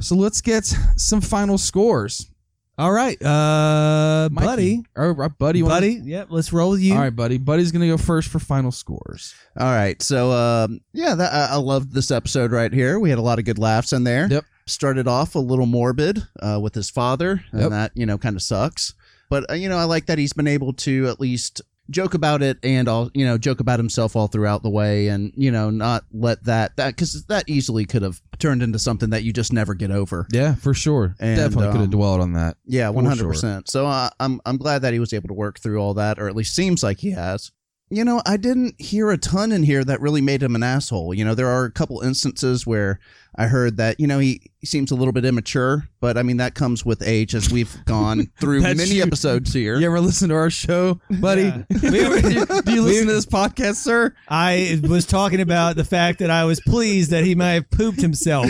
So let's get some final scores. All right, uh, Mikey. buddy, Or uh, buddy, you wanna- buddy. Yep, let's roll with you. All right, buddy. Buddy's gonna go first for final scores. All right. So, um, yeah, that, I, I loved this episode right here. We had a lot of good laughs in there. Yep. Started off a little morbid uh, with his father, and Yep. that, you know, kind of sucks. But, uh, you know, I like that he's been able to at least joke about it and all, you know, joke about himself all throughout the way and, you know, not let that, that, because that easily could have turned into something that you just never get over. Yeah, for sure. And, Definitely could um, have dwelled on that. Yeah, one hundred percent. So uh, I'm I'm glad that he was able to work through all that, or at least seems like he has. You know, I didn't hear a ton in here that really made him an asshole. You know, there are a couple instances where I heard that you know he, he seems a little bit immature, but I mean that comes with age, as we've gone <laughs> through many true. episodes here. You ever listen to our show, buddy? Yeah. <laughs> do, you, <laughs> do you listen to this podcast, sir? I was talking about the fact that I was pleased that he might have pooped himself.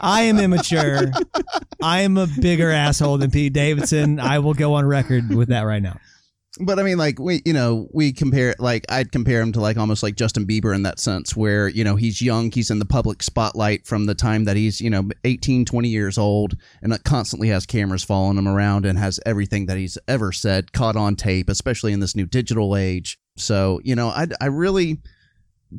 I am immature. I am a bigger asshole than Pete Davidson. I will go on record with that right now. But I mean, like we, you know, we compare, like I'd compare him to like almost like Justin Bieber in that sense, where you know he's young, he's in the public spotlight from the time that he's you know 18, 20 years old, and constantly has cameras following him around and has everything that he's ever said caught on tape, especially in this new digital age. So you know, I I really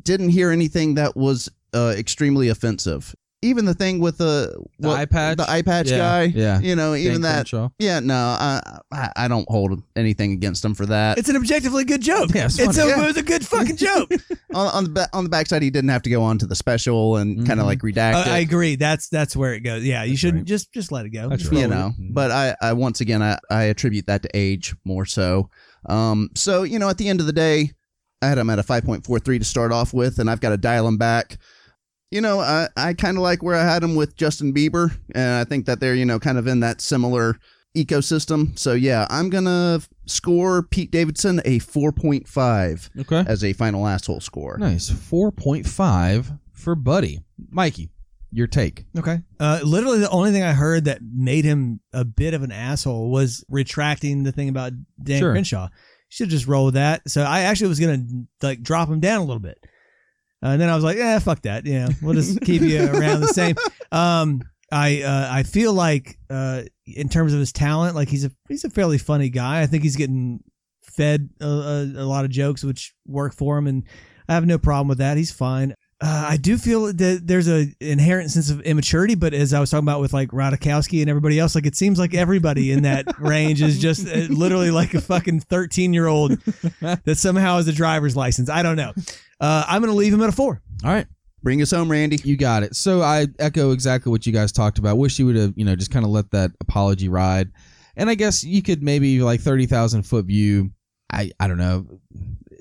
didn't hear anything that was uh, extremely offensive. Even the thing with the The what- eye patch? the eye patch Yeah, guy, yeah. you know, even Dan that, Crenshaw. yeah, no, I, I I don't hold anything against him for that. It's an objectively good joke. Yeah, it's it's a, Yeah. it was a good fucking <laughs> joke. on, on the ba- on the backside, he didn't have to go on to the special and kind Mhm. of like redact Uh, I agree. That's that's where it goes. Yeah, you shouldn't right. just just let it go. That's Just right. you roll with know. Mhm. But I, I once again, I, I attribute that to age more so. Um, so you know, at the end of the day, I had him at a five point four three to start off with, and I've got to dial him back. You know, I, I kind of like where I had him with Justin Bieber, and I think that they're you know kind of in that similar ecosystem. So yeah, I'm gonna score Pete Davidson a four point five Okay. as a final asshole score. Nice. 4.5 for Buddy. Mikey, your take. Okay. Uh, literally, the only thing I heard that made him a bit of an asshole was retracting the thing about Dan Sure. Crenshaw. Should just roll with that. So I actually was gonna like drop him down a little bit, uh, and then I was like, "Yeah, fuck that. Yeah, we'll just <laughs> keep you around the same." Um, I uh, I feel like uh, in terms of his talent, like he's a he's a fairly funny guy. I think he's getting fed a, a, a lot of jokes which work for him, and I have no problem with that. He's fine. Uh, I do feel that there's a inherent sense of immaturity, but as I was talking about with like Ratajkowski and everybody else, like it seems like everybody in that <laughs> range is just uh, literally like a fucking 13 year old <laughs> that somehow has a driver's license. I don't know. Uh, I'm going to leave him at a four. All right. Bring us home, Randy. You got it. So I echo exactly what you guys talked about. Wish you would have, you know, just kind of let that apology ride. And I guess you could maybe like 30,000 foot view. I, I don't know.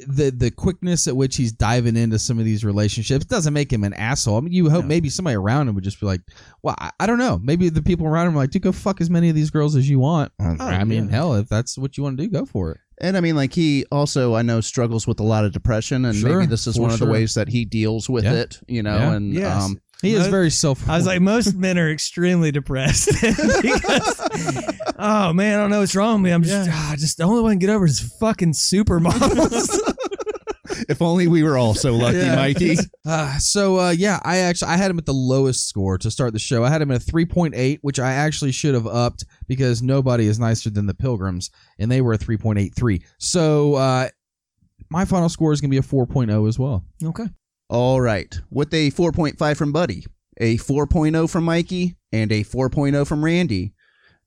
The the quickness at which he's diving into some of these relationships doesn't make him an asshole. I mean, you hope No. maybe somebody around him would just be like, well, I, I don't know. Maybe the people around him are like, dude, go fuck as many of these girls as you want. I mean, yeah. hell, if that's what you want to do, go for it. And I mean, like he also, I know, struggles with a lot of depression, and Sure, maybe this is for one of the sure. ways that he deals with Yeah. it. You know, Yeah. and Yes. um, He is Most- very self. I was like, most <laughs> men are extremely depressed <laughs> because, oh man, I don't know what's wrong with me. I'm just, ah, just the only one I can get over is fucking supermodels. <laughs> if only we were all so lucky, Yeah. Mikey. Uh, so uh, yeah, I actually I had him at the lowest score to start the show. I had him at a three point eight, which I actually should have upped because nobody is nicer than the Pilgrims, and they were a three point eight three. So uh, my final score is gonna be a four oh as well. okay. All right, with a 4.5 from Buddy, a 4.0 from Mikey, and a 4.0 from Randy,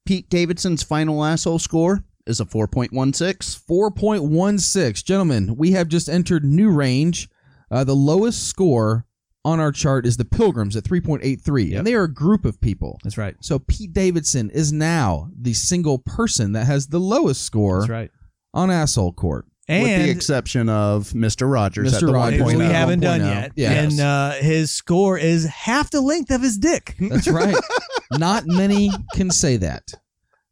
Pete Davidson's final asshole score is a 4.16. Four point one six, gentlemen. We have just entered new range. Uh, the lowest score on our chart is the Pilgrims at three point eight three, Yep. and they are a group of people. That's right. So Pete Davidson is now the single person that has the lowest score That's right. on asshole court. with the exception of Mr. Rogers at Mr. the Rogers. 1.0. we haven't done 1.0. yet. Yeah. And uh, his score is half the length of his dick. That's right. <laughs> Not many can say that.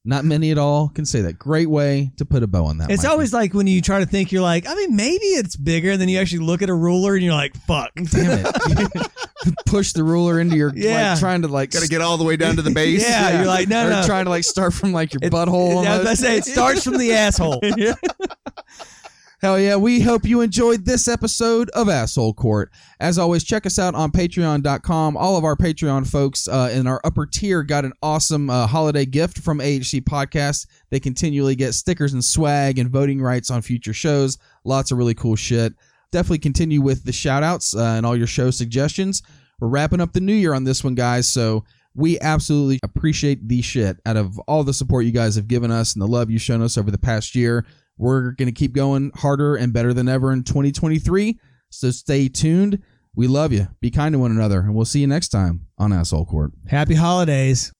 Not many at all can say that. Great way to put a bow on that. It's Mikey. always like when you try to think, you're like, I mean, maybe it's bigger. And then you actually look at a ruler and you're like, fuck. damn it. <laughs> <laughs> Push the ruler into your Yeah. like trying to like Got to get all the way down to the base. Yeah, you're <laughs> like, no, or no. trying to like start from like your It- butthole. I was almost. about to say, it starts from the asshole. Hell yeah, we hope you enjoyed this episode of Asshole Court. As always, check us out on patreon.com. All of our Patreon folks uh, in our upper tier got an awesome uh, holiday gift from AHC Podcast. They continually get stickers and swag and voting rights on future shows. Lots of really cool shit. Definitely continue with the shout outs uh, and all your show suggestions. We're wrapping up the new year on this one, guys, so we absolutely appreciate the shit out of all the support you guys have given us and the love you've shown us over the past year. We're going to keep going harder and better than ever in 2023. So stay tuned. We love you. Be kind to one another. And we'll see you next time on Asshole Court. Happy holidays.